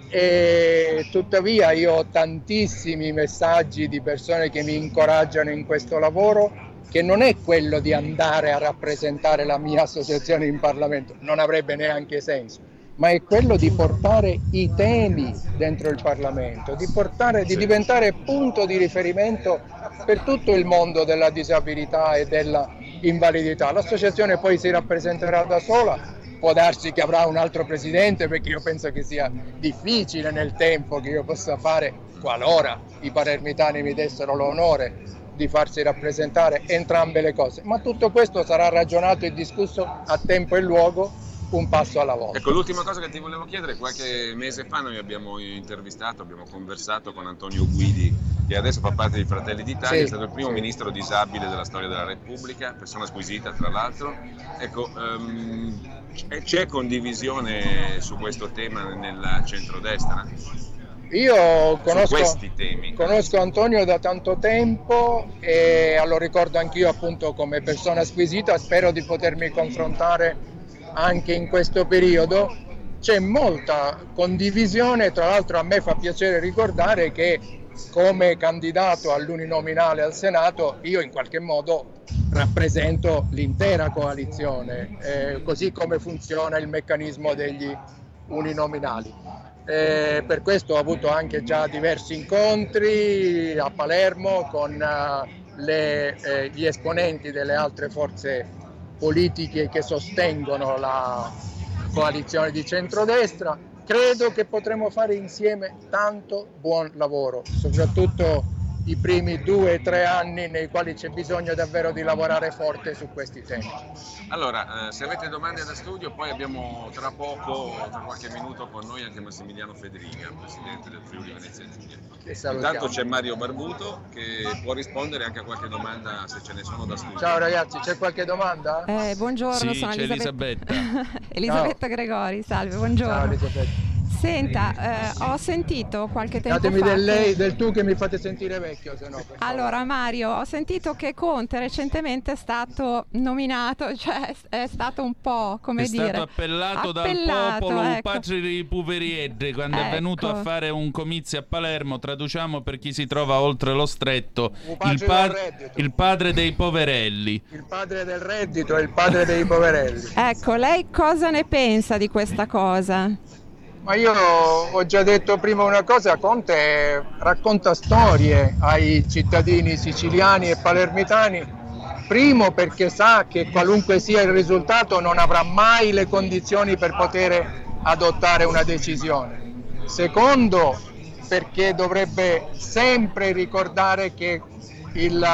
E tuttavia io ho tantissimi messaggi di persone che mi incoraggiano in questo lavoro che non è quello di andare a rappresentare la mia associazione in Parlamento, non avrebbe neanche senso, ma è quello di portare i temi dentro il Parlamento, di, portare, di diventare punto di riferimento per tutto il mondo della disabilità e della invalidità. L'associazione poi si rappresenterà da sola, può darsi che avrà un altro presidente perché io penso che sia difficile nel tempo che io possa fare, qualora i palermitani mi dessero l'onore di farsi rappresentare entrambe le cose, ma tutto questo sarà ragionato e discusso a tempo e luogo, un passo alla volta. Ecco, l'ultima cosa che ti volevo chiedere, qualche mese fa noi abbiamo intervistato, abbiamo conversato con Antonio Guidi, che adesso fa parte di Fratelli d'Italia, Sì, è stato il primo sì. ministro disabile della storia della Repubblica, persona squisita tra l'altro. Ecco, ehm, c'è- condivisione su questo tema nella centrodestra? Io conosco, conosco Antonio da tanto tempo e lo ricordo anch'io appunto come persona squisita, spero di potermi confrontare anche in questo periodo. C'è molta condivisione, tra l'altro a me fa piacere ricordare che come candidato all'uninominale al Senato io in qualche modo rappresento l'intera coalizione, eh, così come funziona il meccanismo degli uninominali. Eh, per questo ho avuto anche già diversi incontri a Palermo con eh, le- eh, gli esponenti delle altre forze politiche che sostengono la coalizione di centrodestra. Credo che potremo fare insieme tanto buon lavoro, soprattutto i primi due o tre anni nei quali c'è bisogno davvero di lavorare forte su questi temi. Allora, eh, se avete domande da studio, poi abbiamo tra poco, tra qualche minuto con noi anche Massimiliano Federica, presidente del Friuli Venezia Giulia. Intanto c'è Mario Barbuto che può rispondere anche a qualche domanda se ce ne sono da studio. Ciao ragazzi, c'è qualche domanda? Eh, buongiorno, Sì, sono c'è Elisabetta. Elisabetta Gregori, salve, buongiorno. Ciao Elisabetta. Senta, eh, ho sentito qualche tempo Datemi fa del lei, del tu che mi fate sentire vecchio, se no. Allora Mario, ho sentito che Conte recentemente è stato nominato, cioè è stato un po' come è dire stato appellato, dal appellato, popolo ecco. padre di Puveriedde quando è venuto Ecco. a fare un comizio a Palermo traduciamo per chi si trova oltre lo stretto Un il, pa- il padre dei poverelli Il padre del reddito e il padre dei poverelli. Ecco, lei cosa ne pensa di questa cosa? Ma io ho già detto prima una cosa, Conte racconta storie ai cittadini siciliani e palermitani, primo perché sa che qualunque sia il risultato non avrà mai le condizioni per poter adottare una decisione. Secondo perché dovrebbe sempre ricordare che il,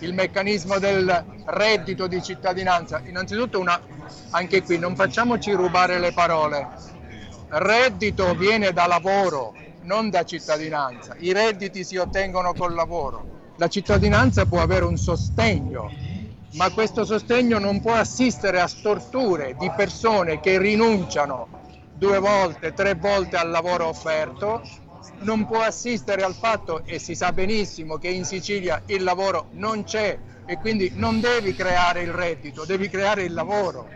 il meccanismo del reddito di cittadinanza, innanzitutto una, anche qui non facciamoci rubare le parole, reddito viene da lavoro, non da cittadinanza. I redditi si ottengono col lavoro. La cittadinanza può avere un sostegno, ma questo sostegno non può assistere a storture di persone che rinunciano due volte, tre volte al lavoro offerto, non può assistere al fatto, e si sa benissimo che in Sicilia il lavoro non c'è e quindi non devi creare il reddito, devi creare il lavoro.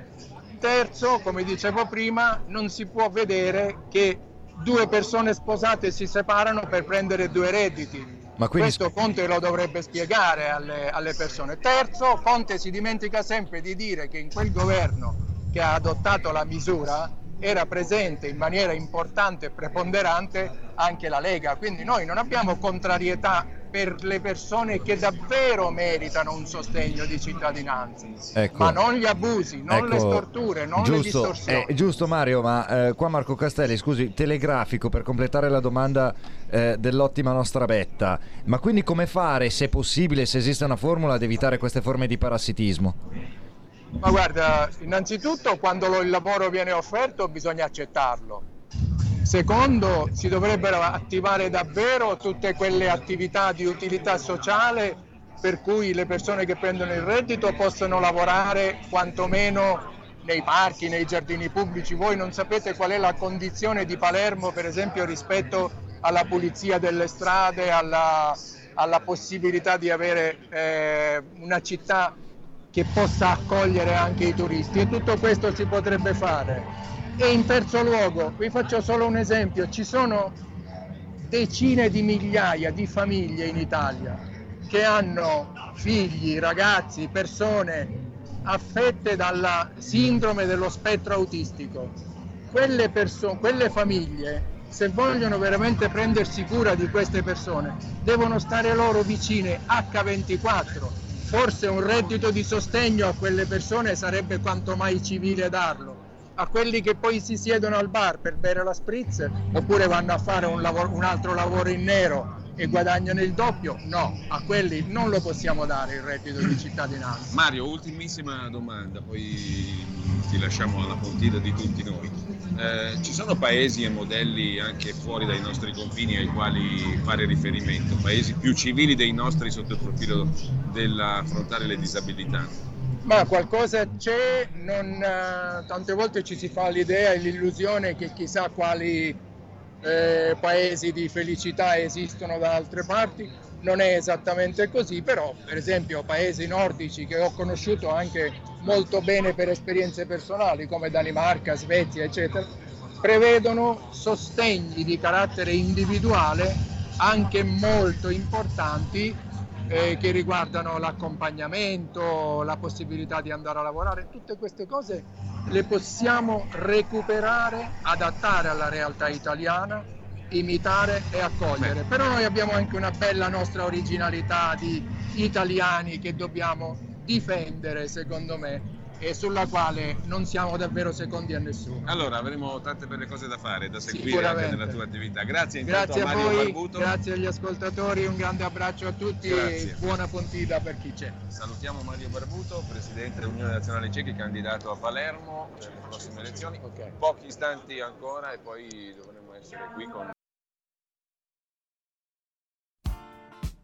Terzo, come dicevo prima, non si può vedere che due persone sposate si separano per prendere due redditi. Ma quindi- Questo Conte lo dovrebbe spiegare alle, alle persone. Terzo, Conte si dimentica sempre di dire che in quel governo che ha adottato la misura era presente in maniera importante e preponderante anche la Lega. Quindi noi non abbiamo contrarietà per le persone che davvero meritano un sostegno di cittadinanza, Ecco. ma non gli abusi, non le Ecco, storture, non le giusto, distorsioni. eh, giusto Mario, ma eh, qua Marco Castelli, scusi, telegrafico per completare la domanda eh, dell'ottima nostra Betta. Ma quindi come fare, se possibile, se esiste una formula, ad evitare queste forme di parassitismo? Ma guarda, innanzitutto quando il lavoro viene offerto bisogna accettarlo. Secondo, si dovrebbero attivare davvero tutte quelle attività di utilità sociale per cui le persone che prendono il reddito possono lavorare quantomeno nei parchi, nei giardini pubblici. Voi non sapete qual è la condizione di Palermo, per esempio, rispetto alla pulizia delle strade, alla, alla possibilità di avere eh, una città che possa accogliere anche i turisti e tutto questo si potrebbe fare. E in terzo luogo, vi faccio solo un esempio, ci sono decine di migliaia di famiglie in Italia che hanno figli, ragazzi, persone affette dalla sindrome dello spettro autistico. Quelle, perso- quelle famiglie, se vogliono veramente prendersi cura di queste persone, devono stare loro vicine H24. Forse un reddito di sostegno a quelle persone sarebbe quanto mai civile darlo. A quelli che poi si siedono al bar per bere la spritz oppure vanno a fare un, lavoro- un altro lavoro in nero e guadagnano il doppio, no, a quelli non lo possiamo dare il reddito di cittadinanza. Mario, ultimissima domanda, poi ti lasciamo alla portita di tutti noi. Eh, ci sono paesi e modelli anche fuori dai nostri confini ai quali fare riferimento, paesi più civili dei nostri sotto il profilo dell'affrontare le disabilità? Ma qualcosa c'è, non, eh, tante volte ci si fa l'idea e l'illusione che chissà quali eh, paesi di felicità esistono da altre parti, non è esattamente così, però per esempio paesi nordici che ho conosciuto anche molto bene per esperienze personali come Danimarca, Svezia, eccetera, prevedono sostegni di carattere individuale anche molto importanti eh, che riguardano l'accompagnamento, la possibilità di andare a lavorare, tutte queste cose le possiamo recuperare, adattare alla realtà italiana, imitare e accogliere. Però noi abbiamo anche una bella nostra originalità di italiani che dobbiamo difendere, secondo me, e sulla quale non siamo davvero secondi a nessuno. Allora avremo tante belle cose da fare, da seguire anche nella tua attività. Grazie intanto Grazie a Mario voi, Barbuto. grazie agli ascoltatori, un grande abbraccio a tutti Grazie. e buona Pontida per chi c'è. Salutiamo Mario Barbuto, presidente dell'Unione Nazionale Cechi, candidato a Palermo per le prossime elezioni. Pochi istanti ancora e poi dovremo essere qui con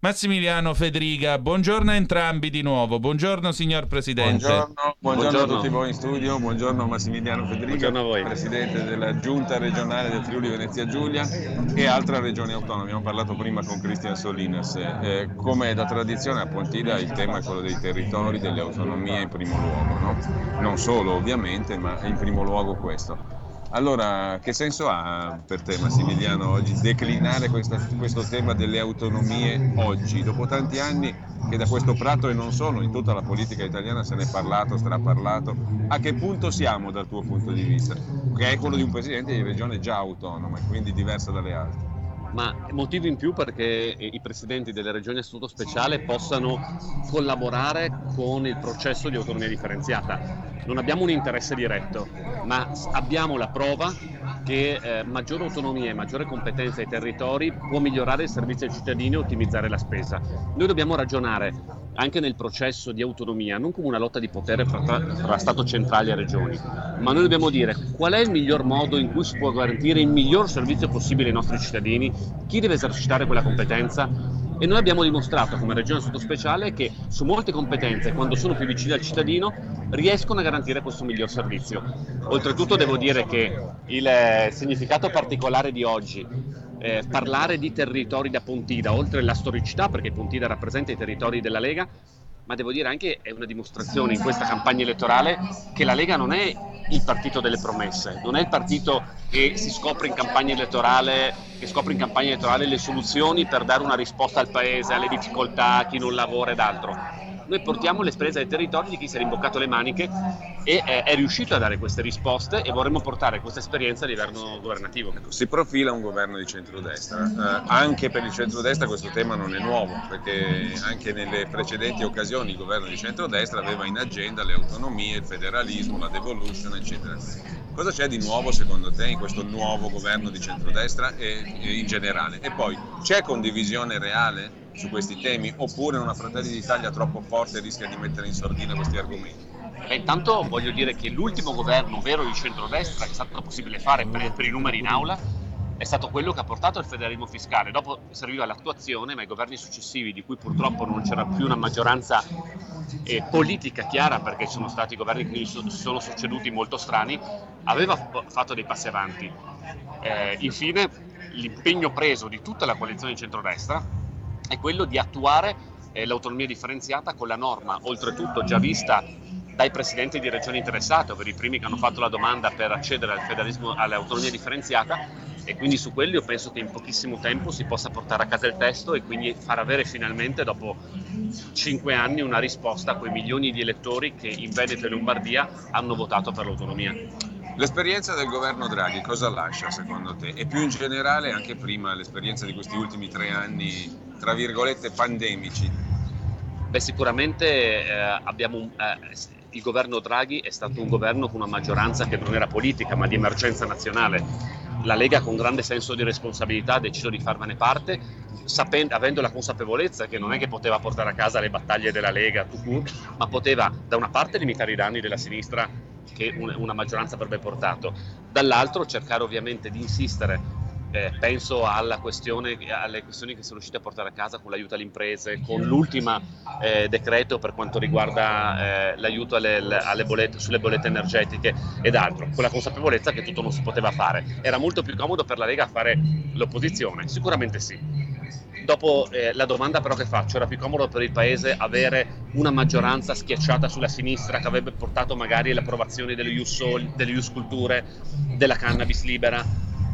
Massimiliano Federica, buongiorno a entrambi di nuovo. Buongiorno signor Presidente. Buongiorno, buongiorno a tutti voi in studio, buongiorno Massimiliano Federica, Buongiorno a voi. Presidente della Giunta regionale del Friuli Venezia Giulia e altre regioni autonome. Abbiamo parlato prima con Cristian Solinas. Eh, come da tradizione a Pontida il tema è quello dei territori, delle autonomie in primo luogo, no? non solo ovviamente, ma in primo luogo questo. Allora, che senso ha per te Massimiliano oggi declinare questa- questo tema delle autonomie oggi, dopo tanti anni che da questo prato e non solo, in tutta la politica italiana se ne è parlato, straparlato, a che punto siamo dal tuo punto di vista? Che è quello di un presidente di regione già autonoma e quindi diversa dalle altre. Ma motivo in più perché i presidenti delle regioni a statuto speciale possano collaborare con il processo di autonomia differenziata. Non abbiamo un interesse diretto, ma abbiamo la prova che eh, maggiore autonomia e maggiore competenza ai territori può migliorare il servizio ai cittadini e ottimizzare la spesa. Noi dobbiamo ragionare anche nel processo di autonomia, non come una lotta di potere fra, fra Stato centrale e regioni, ma noi dobbiamo dire qual è il miglior modo in cui si può garantire il miglior servizio possibile ai nostri cittadini, chi deve esercitare quella competenza e noi abbiamo dimostrato come regione sottospeciale che su molte competenze, quando sono più vicine al cittadino, riescono a garantire questo miglior servizio. Oltretutto devo dire che il eh, significato particolare di oggi eh, parlare di territori da Pontida, oltre alla storicità, perché Pontida rappresenta i territori della Lega, ma devo dire anche è una dimostrazione in questa campagna elettorale che la Lega non è il partito delle promesse, non è il partito che si scopre in campagna elettorale, scopre in campagna elettorale le soluzioni per dare una risposta al paese, alle difficoltà, a chi non lavora ed altro. Noi portiamo l'esperienza dei territori di chi si è rimboccato le maniche e eh, è riuscito a dare queste risposte e vorremmo portare questa esperienza a livello governativo. Si profila un governo di centrodestra, Eh, anche per il centrodestra questo tema non è nuovo, perché anche nelle precedenti occasioni il governo di centrodestra aveva in agenda le autonomie, il federalismo, la devolution, eccetera. Cosa c'è di nuovo secondo te in questo nuovo governo di centrodestra e, e in generale? E poi c'è condivisione reale su questi temi oppure una Fratelli d'Italia troppo forte rischia di mettere in sordina questi argomenti? Beh, intanto voglio dire che l'ultimo governo vero di centrodestra che è stato possibile fare per, per i numeri in aula è stato quello che ha portato al federalismo fiscale. Dopo serviva l'attuazione, ma i governi successivi, di cui purtroppo non c'era più una maggioranza eh, politica chiara, perché ci sono stati governi che si sono succeduti molto strani, aveva fatto dei passi avanti. Eh, infine, l'impegno preso di tutta la coalizione di centrodestra è quello di attuare eh, l'autonomia differenziata con la norma, oltretutto già vista dai presidenti di regioni interessate, ovvero i primi che hanno fatto la domanda per accedere al federalismo, all'autonomia differenziata e quindi su quelli io penso che in pochissimo tempo si possa portare a casa il testo e quindi far avere finalmente dopo cinque anni una risposta a quei milioni di elettori che in Veneto e Lombardia hanno votato per l'autonomia. L'esperienza del governo Draghi cosa lascia secondo te? E più in generale anche prima l'esperienza di questi ultimi tre anni, tra virgolette, pandemici? Beh, sicuramente eh, abbiamo un- eh, il governo Draghi è stato un governo con una maggioranza che non era politica ma di emergenza nazionale. La Lega con grande senso di responsabilità ha deciso di farvene parte, sapendo- avendo la consapevolezza che non è che poteva portare a casa le battaglie della Lega, court, ma poteva da una parte limitare i danni della sinistra che un- una maggioranza avrebbe portato, dall'altro cercare ovviamente di insistere eh, penso alla questione, alle questioni che sono riusciti a portare a casa con l'aiuto alle imprese, con l'ultimo decreto per quanto riguarda eh, l'aiuto alle, alle bollette, sulle bollette energetiche ed altro, con la consapevolezza che tutto non si poteva fare. Era molto più comodo per la Lega fare l'opposizione? Sicuramente sì. dopo eh, la domanda però che faccio, era più comodo per il Paese avere una maggioranza schiacciata sulla sinistra che avrebbe portato magari l'approvazione delle Ius, delle Ius Culture, della cannabis libera?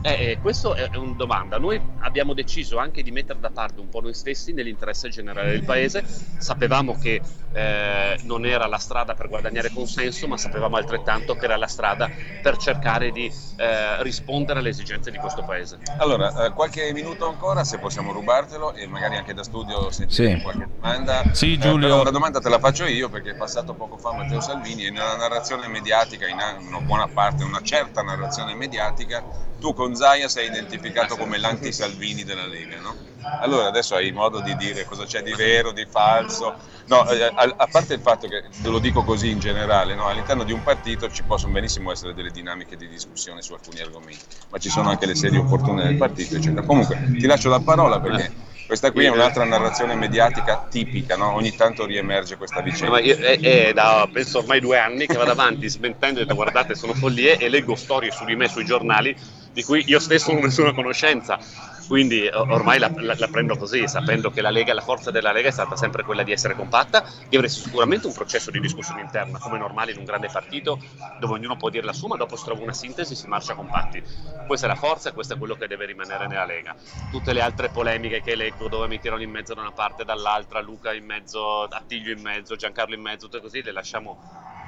Eh, eh, questo è, una domanda. Noi abbiamo deciso anche di mettere da parte un po' noi stessi nell'interesse generale del Paese. Sapevamo che eh, non era la strada per guadagnare consenso, ma sapevamo altrettanto che era la strada per cercare di eh, rispondere alle esigenze di questo Paese. Allora, eh, qualche minuto ancora, se possiamo rubartelo, e magari anche da studio sentire Sì. qualche domanda. Sì, Eh, Giulio. però una domanda te la faccio io perché è passato poco fa Matteo Salvini e nella narrazione mediatica, in una buona parte, una certa narrazione mediatica, tu con Zaia sei identificato come l'anti-Salvini della Lega, no? Allora adesso hai modo di dire cosa c'è di vero, di falso. No, eh, a, a parte il fatto che, te lo dico così in generale, no? all'interno di un partito ci possono benissimo essere delle dinamiche di discussione su alcuni argomenti, ma ci sono anche le serie opportune del partito, eccetera. Comunque ti lascio la parola perché questa qui è un'altra narrazione mediatica tipica, no? ogni tanto riemerge questa vicenda. Io- è, è da penso ormai due anni che vado avanti smentendo e guardate sono follie e leggo storie su di me sui giornali di cui io stesso non ne sono a conoscenza. Quindi ormai la, la- la prendo così, sapendo che la Lega, la forza della Lega è stata sempre quella di essere compatta, di avere sicuramente un processo di discussione interna, come normale in un grande partito, dove ognuno può dire la sua, ma dopo si trova una sintesi, si marcia compatti. Questa è la forza e questo è quello che deve rimanere nella Lega. Tutte le altre polemiche che leggo, dove mi tirano in mezzo da una parte e dall'altra, Luca in mezzo, Attilio in mezzo, Giancarlo in mezzo, tutte così, le lasciamo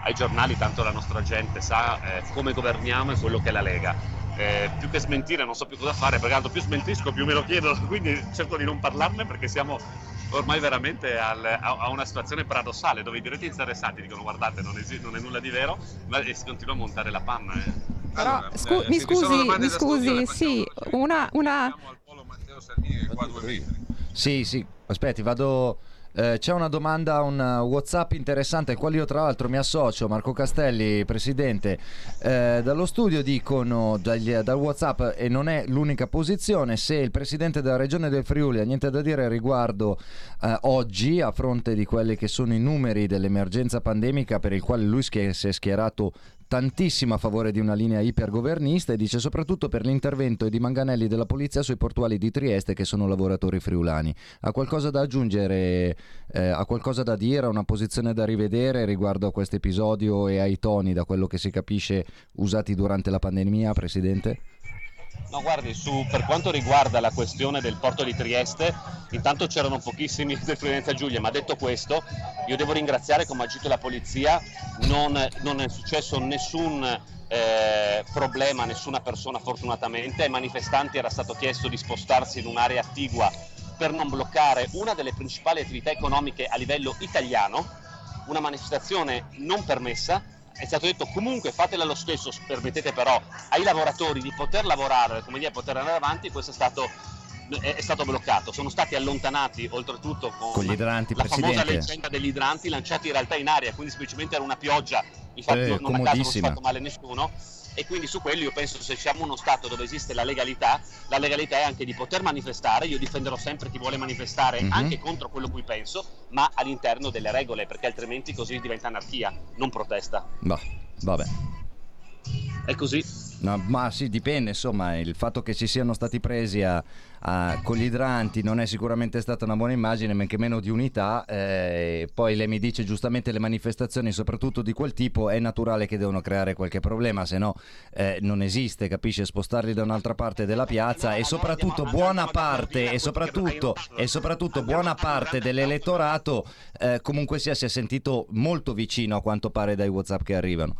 ai giornali, tanto la nostra gente sa eh, come governiamo e quello che è la Lega. Eh, più che smentire non so più cosa fare, perché tanto più smentisco più me lo chiedono, quindi cerco di non parlarne perché siamo ormai veramente al- a, a una situazione paradossale dove i diretti interessati dicono guardate non, esi- non è nulla di vero, ma e si continua a montare la panna. eh. Però, scu- mi scusi, mi scusi, sì, una, una, Sì, sì, aspetti, vado. Eh, c'è una domanda, un uh, WhatsApp interessante al quale io tra l'altro mi associo, Marco Castelli, presidente. Eh, dallo studio dicono dagli- dal WhatsApp, e non è l'unica posizione, se il presidente della regione del Friuli ha niente da dire riguardo eh, oggi, a fronte di quelli che sono i numeri dell'emergenza pandemica per il quale lui si è schierato tantissimo a favore di una linea ipergovernista e dice soprattutto per l'intervento di Manganelli della polizia sui portuali di Trieste che sono lavoratori friulani. Ha qualcosa da aggiungere, eh, ha qualcosa da dire, ha una posizione da rivedere riguardo a questo episodio e ai toni, da quello che si capisce, usati durante la pandemia, Presidente? No, guardi, su, per quanto riguarda la questione del porto di Trieste, intanto c'erano pochissimi del Friulenza Giulia, ma detto questo, io devo ringraziare come ha agito la polizia, non, non è successo nessun eh, problema a nessuna persona fortunatamente, ai manifestanti era stato chiesto di spostarsi in un'area attigua per non bloccare una delle principali attività economiche a livello italiano, una manifestazione non permessa, è stato detto comunque fatela lo stesso, permettete però ai lavoratori di poter lavorare, come dire, poter andare avanti, questo è stato, è, stato bloccato. Sono stati allontanati oltretutto con, Con gli idranti, la famosa Presidente. leggenda degli idranti lanciati in realtà in aria, quindi semplicemente era una pioggia, infatti Eh, non a caso non si è fatto male nessuno. E quindi su quello io penso se siamo uno Stato dove esiste la legalità, la legalità è anche di poter manifestare, io difenderò sempre chi vuole manifestare Mhm. anche contro quello cui penso, ma all'interno delle regole, perché altrimenti così diventa anarchia, non protesta. Bah, vabbè. È così. No, ma sì, dipende, insomma, il fatto che ci siano stati presi a- a- con gli idranti non è sicuramente stata una buona immagine, men che meno di unità. eh, poi lei mi dice giustamente le manifestazioni, soprattutto di quel tipo, è naturale che devono creare qualche problema, se no eh, non esiste, capisce? Spostarli da un'altra parte della piazza e soprattutto buona parte, e soprattutto, e soprattutto buona parte dell'elettorato eh, comunque sia si è sentito molto vicino a quanto pare dai WhatsApp che arrivano.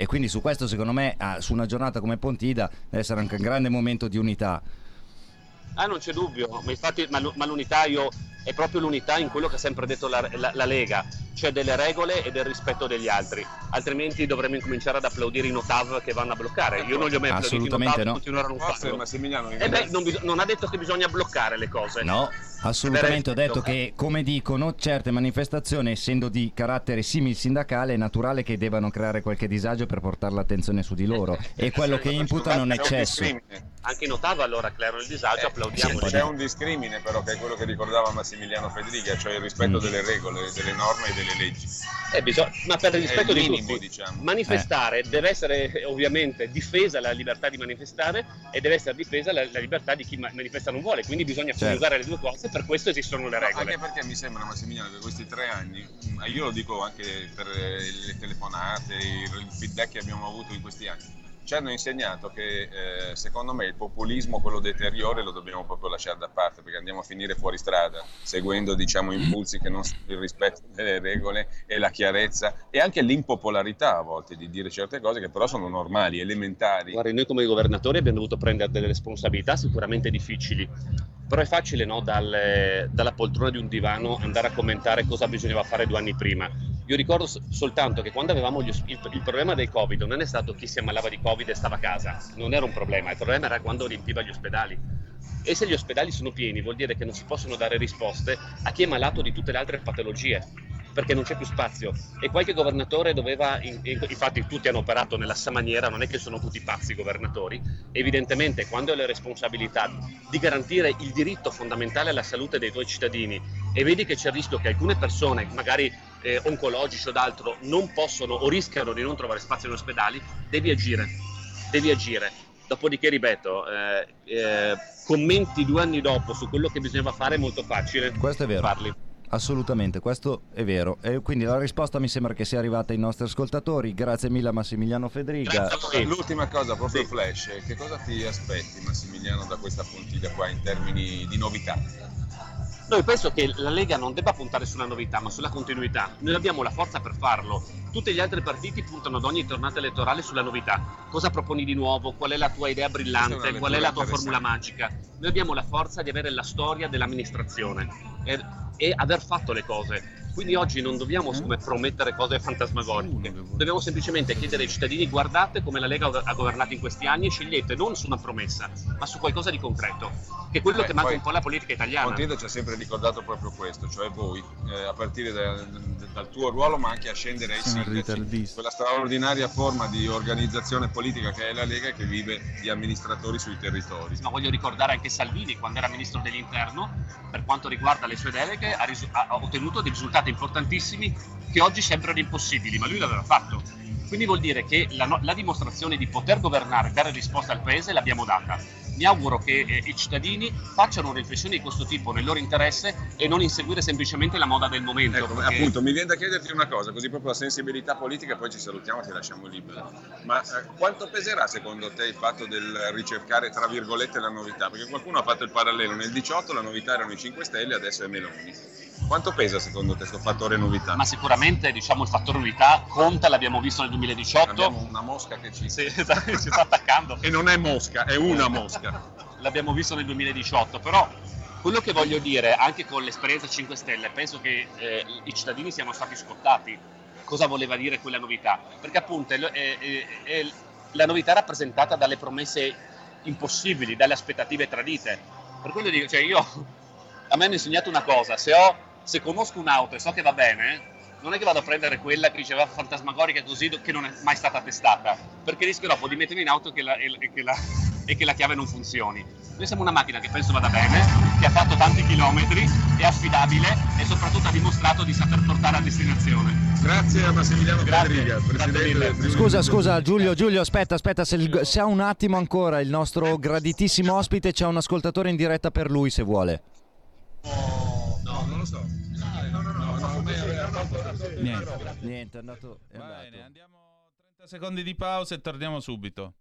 E quindi su questo, secondo me, ah, su una giornata come Pontida, deve essere anche un grande momento di unità. Ah, non c'è dubbio, ma infatti ma, l'u- ma l'unità io è proprio l'unità in quello che ha sempre detto la, la- la Lega, cioè delle regole e del rispetto degli altri, altrimenti dovremmo incominciare ad applaudire i notav che vanno a bloccare. Io non li ho mai applauditi i Assolutamente notav, no. continueranno a farlo. Massimiliano Eh beh, non, bis- non ha detto che bisogna bloccare le cose. No, assolutamente. Ho detto che, come dicono, certe manifestazioni, essendo di carattere simil sindacale, è naturale che debbano creare qualche disagio per portare l'attenzione su di loro. E quello che imputano è un eccesso. Anche in ottava allora creano il disagio, applaudiamo. C'è un discrimine però che è quello che ricordava Massimiliano Federica, cioè il rispetto Mm. delle regole, delle norme e delle leggi. Eh, bisog- ma per il È rispetto il di minimo, tutti, diciamo. manifestare deve essere eh, ovviamente difesa la libertà di manifestare e deve essere difesa la, la libertà di chi ma- manifesta non vuole, quindi bisogna Certo. coniugare le due cose, per questo esistono le No, regole. anche perché mi sembra Massimiliano che questi tre anni, mm, io lo dico anche per eh, le telefonate, il feedback che abbiamo avuto in questi anni, ci hanno insegnato che eh, secondo me il populismo, quello deteriore, lo dobbiamo proprio lasciare da parte perché andiamo a finire fuori strada, seguendo diciamo impulsi che non sono il rispetto delle regole e la chiarezza e anche l'impopolarità a volte di dire certe cose che però sono normali, elementari. Guardi, noi come governatori abbiamo dovuto prendere delle responsabilità sicuramente difficili, però è facile no, dal- dalla poltrona di un divano andare a commentare cosa bisognava fare due anni prima. Io ricordo soltanto che quando avevamo gli il, il problema del Covid non è stato chi si ammalava di Covid e stava a casa, non era un problema, il problema era quando riempiva gli ospedali. E se gli ospedali sono pieni vuol dire che non si possono dare risposte a chi è malato di tutte le altre patologie, perché non c'è più spazio. E qualche governatore doveva, in- in- infatti tutti hanno operato nella stessa maniera, non è che sono tutti pazzi i governatori, evidentemente quando hai la responsabilità di garantire il diritto fondamentale alla salute dei tuoi cittadini e vedi che c'è il rischio che alcune persone, magari eh, oncologici o d'altro, non possono o rischiano di non trovare spazio negli ospedali, devi agire, devi agire. Dopodiché, ripeto, eh, eh, commenti due anni dopo su quello che bisognava fare è molto facile Questo è vero. farli. Assolutamente, questo è vero. E quindi la risposta mi sembra che sia arrivata ai nostri ascoltatori. Grazie mille a Massimiliano Federica. Allora, L'ultima cosa, proprio flash, che cosa ti aspetti Massimiliano da questa puntata qua in termini di novità? Noi penso che la Lega non debba puntare sulla novità, ma sulla continuità. Noi abbiamo la forza per farlo. Tutti gli altri partiti puntano ad ogni tornata elettorale sulla novità. Cosa proponi di nuovo? Qual è la tua idea brillante? Qual è la tua formula magica? Noi abbiamo la forza di avere la storia dell'amministrazione e, e aver fatto le cose. Quindi oggi non dobbiamo come promettere cose fantasmagoriche, dobbiamo semplicemente chiedere ai cittadini guardate come la Lega ha governato in questi anni e scegliete non su una promessa, ma su qualcosa di concreto, che è quello Beh, che manca un po' alla politica italiana. Contido ci ha sempre ricordato proprio questo, cioè voi, eh, a partire da- dal tuo ruolo ma anche a scendere ai sindaci, quella straordinaria forma di organizzazione politica che è la Lega che vive di amministratori sui territori. ma voglio ricordare anche Salvini quando era ministro dell'interno, per quanto riguarda le sue deleghe, ha, risu- ha ottenuto dei risultati importantissimi che oggi sembrano impossibili, ma lui l'aveva fatto. Quindi vuol dire che la, no- la dimostrazione di poter governare, dare risposta al paese l'abbiamo data. Mi auguro che eh, i cittadini facciano riflessioni di questo tipo nel loro interesse e non inseguire semplicemente la moda del momento. Ecco, perché- appunto, mi viene da chiederti una cosa, così proprio la sensibilità politica, poi ci salutiamo e ti lasciamo libero. Ma eh, quanto peserà secondo te il fatto del ricercare, tra virgolette, la novità? Perché qualcuno ha fatto il parallelo, nel 18 la novità erano i 5 Stelle, adesso è Meloni. Quanto pesa secondo te questo fattore novità? Ma sicuramente diciamo, il fattore unità conta, l'abbiamo visto nel 2018. Abbiamo una mosca che ci, Sì, esatto, ci sta attaccando. E non è mosca, è una mosca. L'abbiamo visto nel 2018, però quello che voglio dire, anche con l'esperienza 5 Stelle, penso che eh, i cittadini siano stati scottati. Cosa voleva dire quella novità? Perché appunto è- è- è- la novità rappresentata dalle promesse impossibili, dalle aspettative tradite. Per quello dico, cioè io, a me hanno insegnato una cosa, se, ho, se conosco un'auto e so che va bene, non è che vado a prendere quella che diceva fantasmagorica così che non è mai stata testata, perché rischio dopo di mettermi in auto e che la, e- e che la- e che la chiave non funzioni. Noi siamo una macchina che penso vada bene, che ha fatto tanti chilometri, è affidabile e soprattutto ha dimostrato di saper portare a destinazione. Grazie a Massimiliano Federica, presidente Scusa, scusa Giulio, Giulio, aspetta, aspetta, se, il- se ha un attimo ancora il nostro graditissimo ospite, c'è un ascoltatore in diretta per lui se vuole. No, non lo so. Niente. Niente, è andato... È andato. bene, andiamo 30 secondi di pausa e torniamo subito.